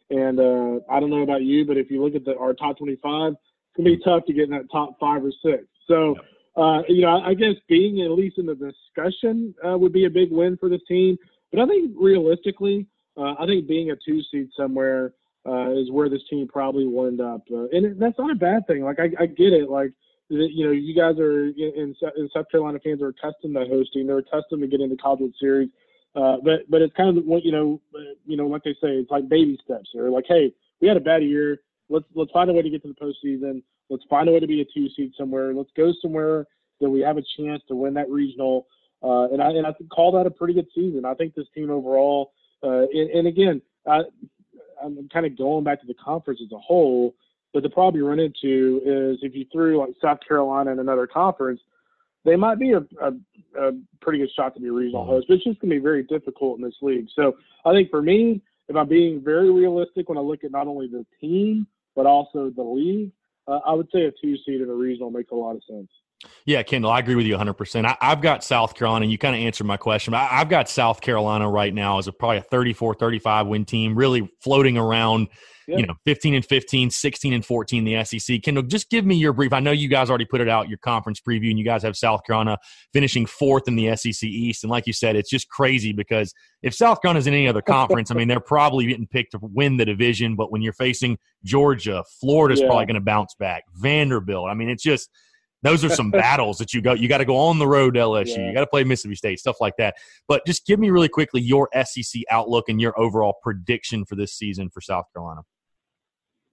And uh, I don't know about you, but if you look at the, our top 25, it's going to be tough to get in that top five or six. So, uh, you know, I guess being at least in the discussion uh, would be a big win for this team. But I think realistically, uh, I think being a two seed somewhere uh, is where this team probably will end up. Uh, and that's not a bad thing. Like, I, I get it. Like, you know, you guys are in, in South Carolina fans are accustomed to hosting. They're accustomed to getting the College Series. Uh, but but it's kind of what you know, you know, like they say, it's like baby steps. Or like, hey, we had a bad year. Let's let's find a way to get to the postseason. Let's find a way to be a two seed somewhere. Let's go somewhere that we have a chance to win that regional. Uh, and I and I call that a pretty good season. I think this team overall. Uh, and, and again, I, I'm kind of going back to the conference as a whole. But the problem you run into is if you threw like South Carolina in another conference, they might be a, a, a pretty good shot to be a regional host, but it's just going to be very difficult in this league. So I think for me, if I'm being very realistic when I look at not only the team but also the league, uh, I would say a two seed in a regional makes a lot of sense. Yeah, Kendall, I agree with you 100%. I, have got South Carolina, and you kind of answered my question. I, have got South Carolina right now as a probably a 34 35 win team, really floating around yep. you know, 15 and 15, 16 and 14 the SEC. Kendall, just give me your brief. I know you guys already put it out, your conference preview, and you guys have South Carolina finishing fourth in the SEC East. And like you said, it's just crazy because if South Carolina's in any other conference, I mean, they're probably getting picked to win the division. But when you're facing Georgia, Florida's yeah. probably going to bounce back. Vanderbilt, I mean, it's just those are some (laughs) battles that you go. You got to go on the road to LSU. Yeah. You got to play Mississippi State, stuff like that. But just give me really quickly your SEC outlook and your overall prediction for this season for South Carolina.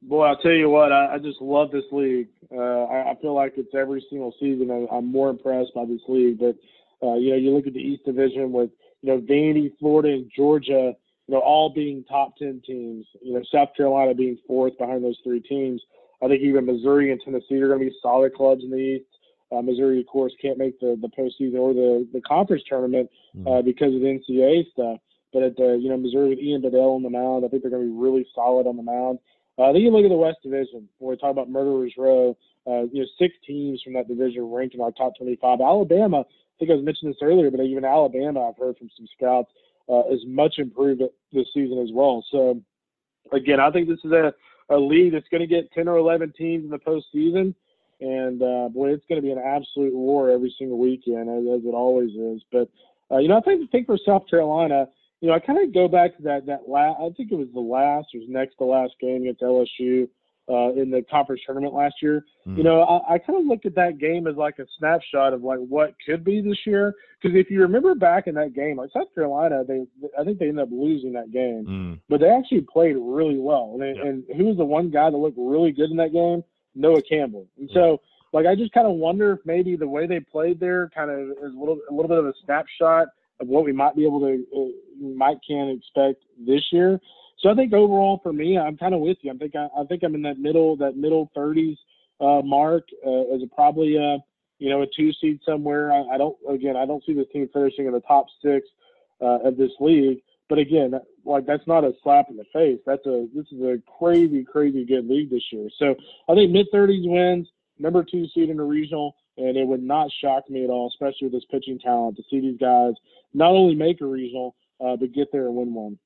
Boy, I'll tell you what, I, I just love this league. Uh, I, I feel like it's every single season I, I'm more impressed by this league. But uh, you know, you look at the East Division with you know Vandy, Florida, and Georgia, you know, all being top ten teams. You know, South Carolina being fourth behind those three teams. I think even Missouri and Tennessee are going to be solid clubs in the East. Uh, Missouri, of course, can't make the the postseason or the the conference tournament hmm. uh, because of the NCAA stuff. But at the you know Missouri with Ian Bedell on the mound, I think they're going to be really solid on the mound. Uh, then you look at the West Division. When we talk about Murderers Row, uh, you know, six teams from that division ranked in our top 25. Alabama, I think I was mentioning this earlier, but even Alabama, I've heard from some scouts, uh, is much improved this season as well. So, again, I think this is a, a league that's going to get 10 or 11 teams in the postseason. And, uh, boy, it's going to be an absolute war every single weekend, as, as it always is. But, uh, you know, I think, think for South Carolina – you know, I kind of go back to that that last. I think it was the last or was next to last game against LSU uh, in the conference tournament last year. Mm. You know, I, I kind of looked at that game as like a snapshot of like what could be this year. Because if you remember back in that game, like South Carolina, they I think they ended up losing that game, mm. but they actually played really well. And, yep. and who was the one guy that looked really good in that game? Noah Campbell. And so. Like I just kind of wonder if maybe the way they played there kind of is a little a little bit of a snapshot of what we might be able to uh, might can expect this year. So I think overall for me, I'm kind of with you. I think I, I think I'm in that middle that middle 30s uh, mark uh, as a probably a you know a two seed somewhere. I, I, don't again I don't see this team finishing in the top six uh, of this league. But again, like that's not a slap in the face. That's a this is a crazy crazy good league this year. So I think mid 30s wins, number two seed in the regional. And it would not shock me at all, especially with this pitching talent, to see these guys not only make a regional, uh, but get there and win one.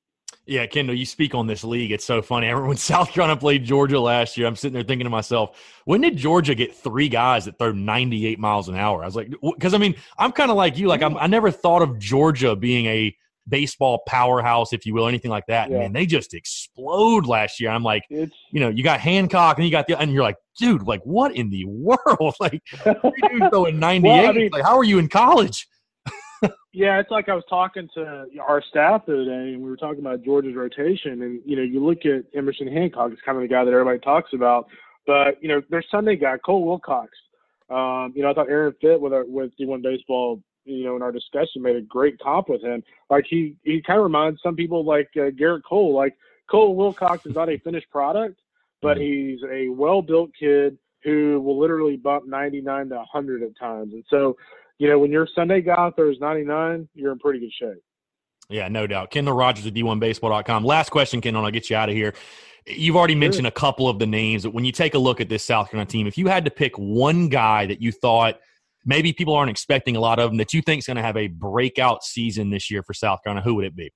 Yeah, Kendall, you speak on this league. It's so funny. I remember when South Carolina played Georgia last year, I'm sitting there thinking to myself, when did Georgia get three guys that throw 98 miles an hour? I was like, because I mean, I'm kind of like you. Like, I'm, i never thought of Georgia being a baseball powerhouse, if you will, anything like that. Yeah. Man, they just explode last year. I'm like, it's, you know, you got Hancock and you got the, and you're like, dude, like what in the (laughs) world? (laughs) Like, dudes throwing 98. well, I mean, like, how are you in college? Yeah, it's like I was talking to our staff the other day, and we were talking about Georgia's rotation. And you know, you look at Emerson Hancock, it's kind of the guy that everybody talks about. But you know, their Sunday guy, Cole Wilcox, Um, you know, I thought Aaron Fitt with our, with D1 Baseball, you know, in our discussion made a great comp with him. Like he he kind of reminds some people like uh, Gerrit Cole. Like Cole Wilcox is not a finished product, but mm-hmm. he's a well built kid who will literally bump 99 to 100 at times. And so, you know, when your Sunday guy throws 99, you're in pretty good shape. Yeah, no doubt. Kendall Rogers at D1Baseball.com. Last question, Kendall, I'll get you out of here. You've already mentioned a couple of the names. But when you take a look at this South Carolina team, if you had to pick one guy that you thought maybe people aren't expecting a lot of them that you think is going to have a breakout season this year for South Carolina, who would it be?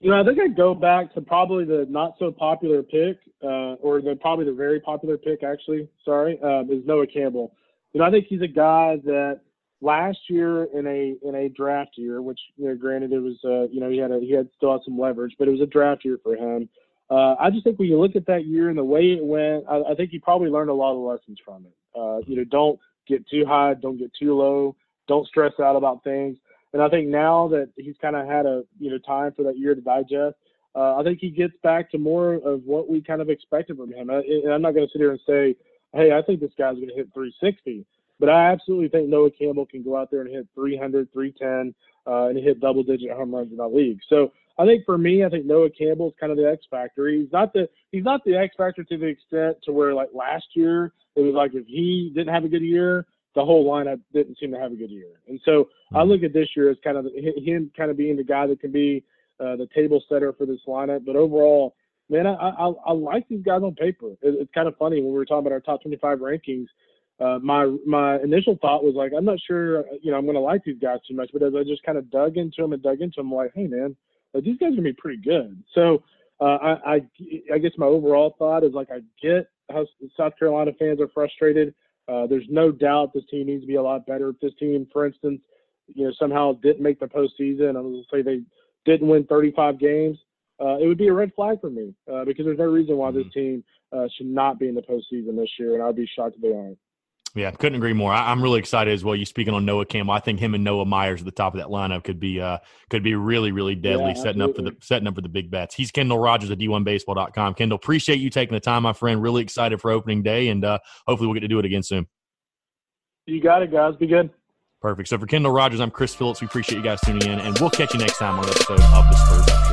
You know, I think I'd go back to probably the not so popular pick, uh, or the probably the very popular pick actually. Sorry, um, is Noah Campbell. You know, I think he's a guy that last year in a in a draft year, which you know, granted it was uh, you know he had a, he had still had some leverage, but it was a draft year for him. Uh, I just think when you look at that year and the way it went, I, I think he probably learned a lot of lessons from it. Uh, you know, don't get too high, don't get too low, don't stress out about things. And I think now that he's kind of had a you know time for that year to digest, uh, I think he gets back to more of what we kind of expected from him. And I'm not going to sit here and say, hey, I think this guy's going to hit 360. But I absolutely think Noah Campbell can go out there and hit 300, 310, uh, and hit double digit home runs in the league. So I think for me, I think Noah Campbell's kind of the X factor. He's not the he's not the X factor to the extent to where like last year it was like if he didn't have a good year, the whole lineup didn't seem to have a good year. And so. I look at this year as kind of him kind of being the guy that can be uh, the table setter for this lineup. But overall, man, I, I, I like these guys on paper. It, it's kind of funny when we were talking about our top 25 rankings uh, my my initial thought was like, I'm not sure, you know, I'm going to like these guys too much. But as I just kind of dug into them and dug into them, like, hey man, like, these guys are gonna be pretty good. So uh, I, I I guess my overall thought is like I get how South Carolina fans are frustrated. Uh, there's no doubt this team needs to be a lot better. If this team, for instance, you know, somehow didn't make the postseason, I'm going to say they didn't win 35 games, uh, it would be a red flag for me uh, because there's no reason why this mm-hmm. team uh, should not be in the postseason this year, and I'd be shocked if they aren't. Yeah, couldn't agree more. I, am really excited as well. You speaking on Noah Campbell, I think him and Noah Myers at the top of that lineup could be uh could be really really deadly yeah, setting up for the setting up for the big bets. He's Kendall Rogers at D1Baseball.com. Kendall, appreciate you taking the time, my friend. Really excited for opening day, and uh, hopefully we'll get to do it again soon. You got it, guys. Be good. Perfect. So for Kendall Rogers, I'm Chris Phillips. We appreciate you guys tuning in, and we'll catch you next time on an episode of the Spurs.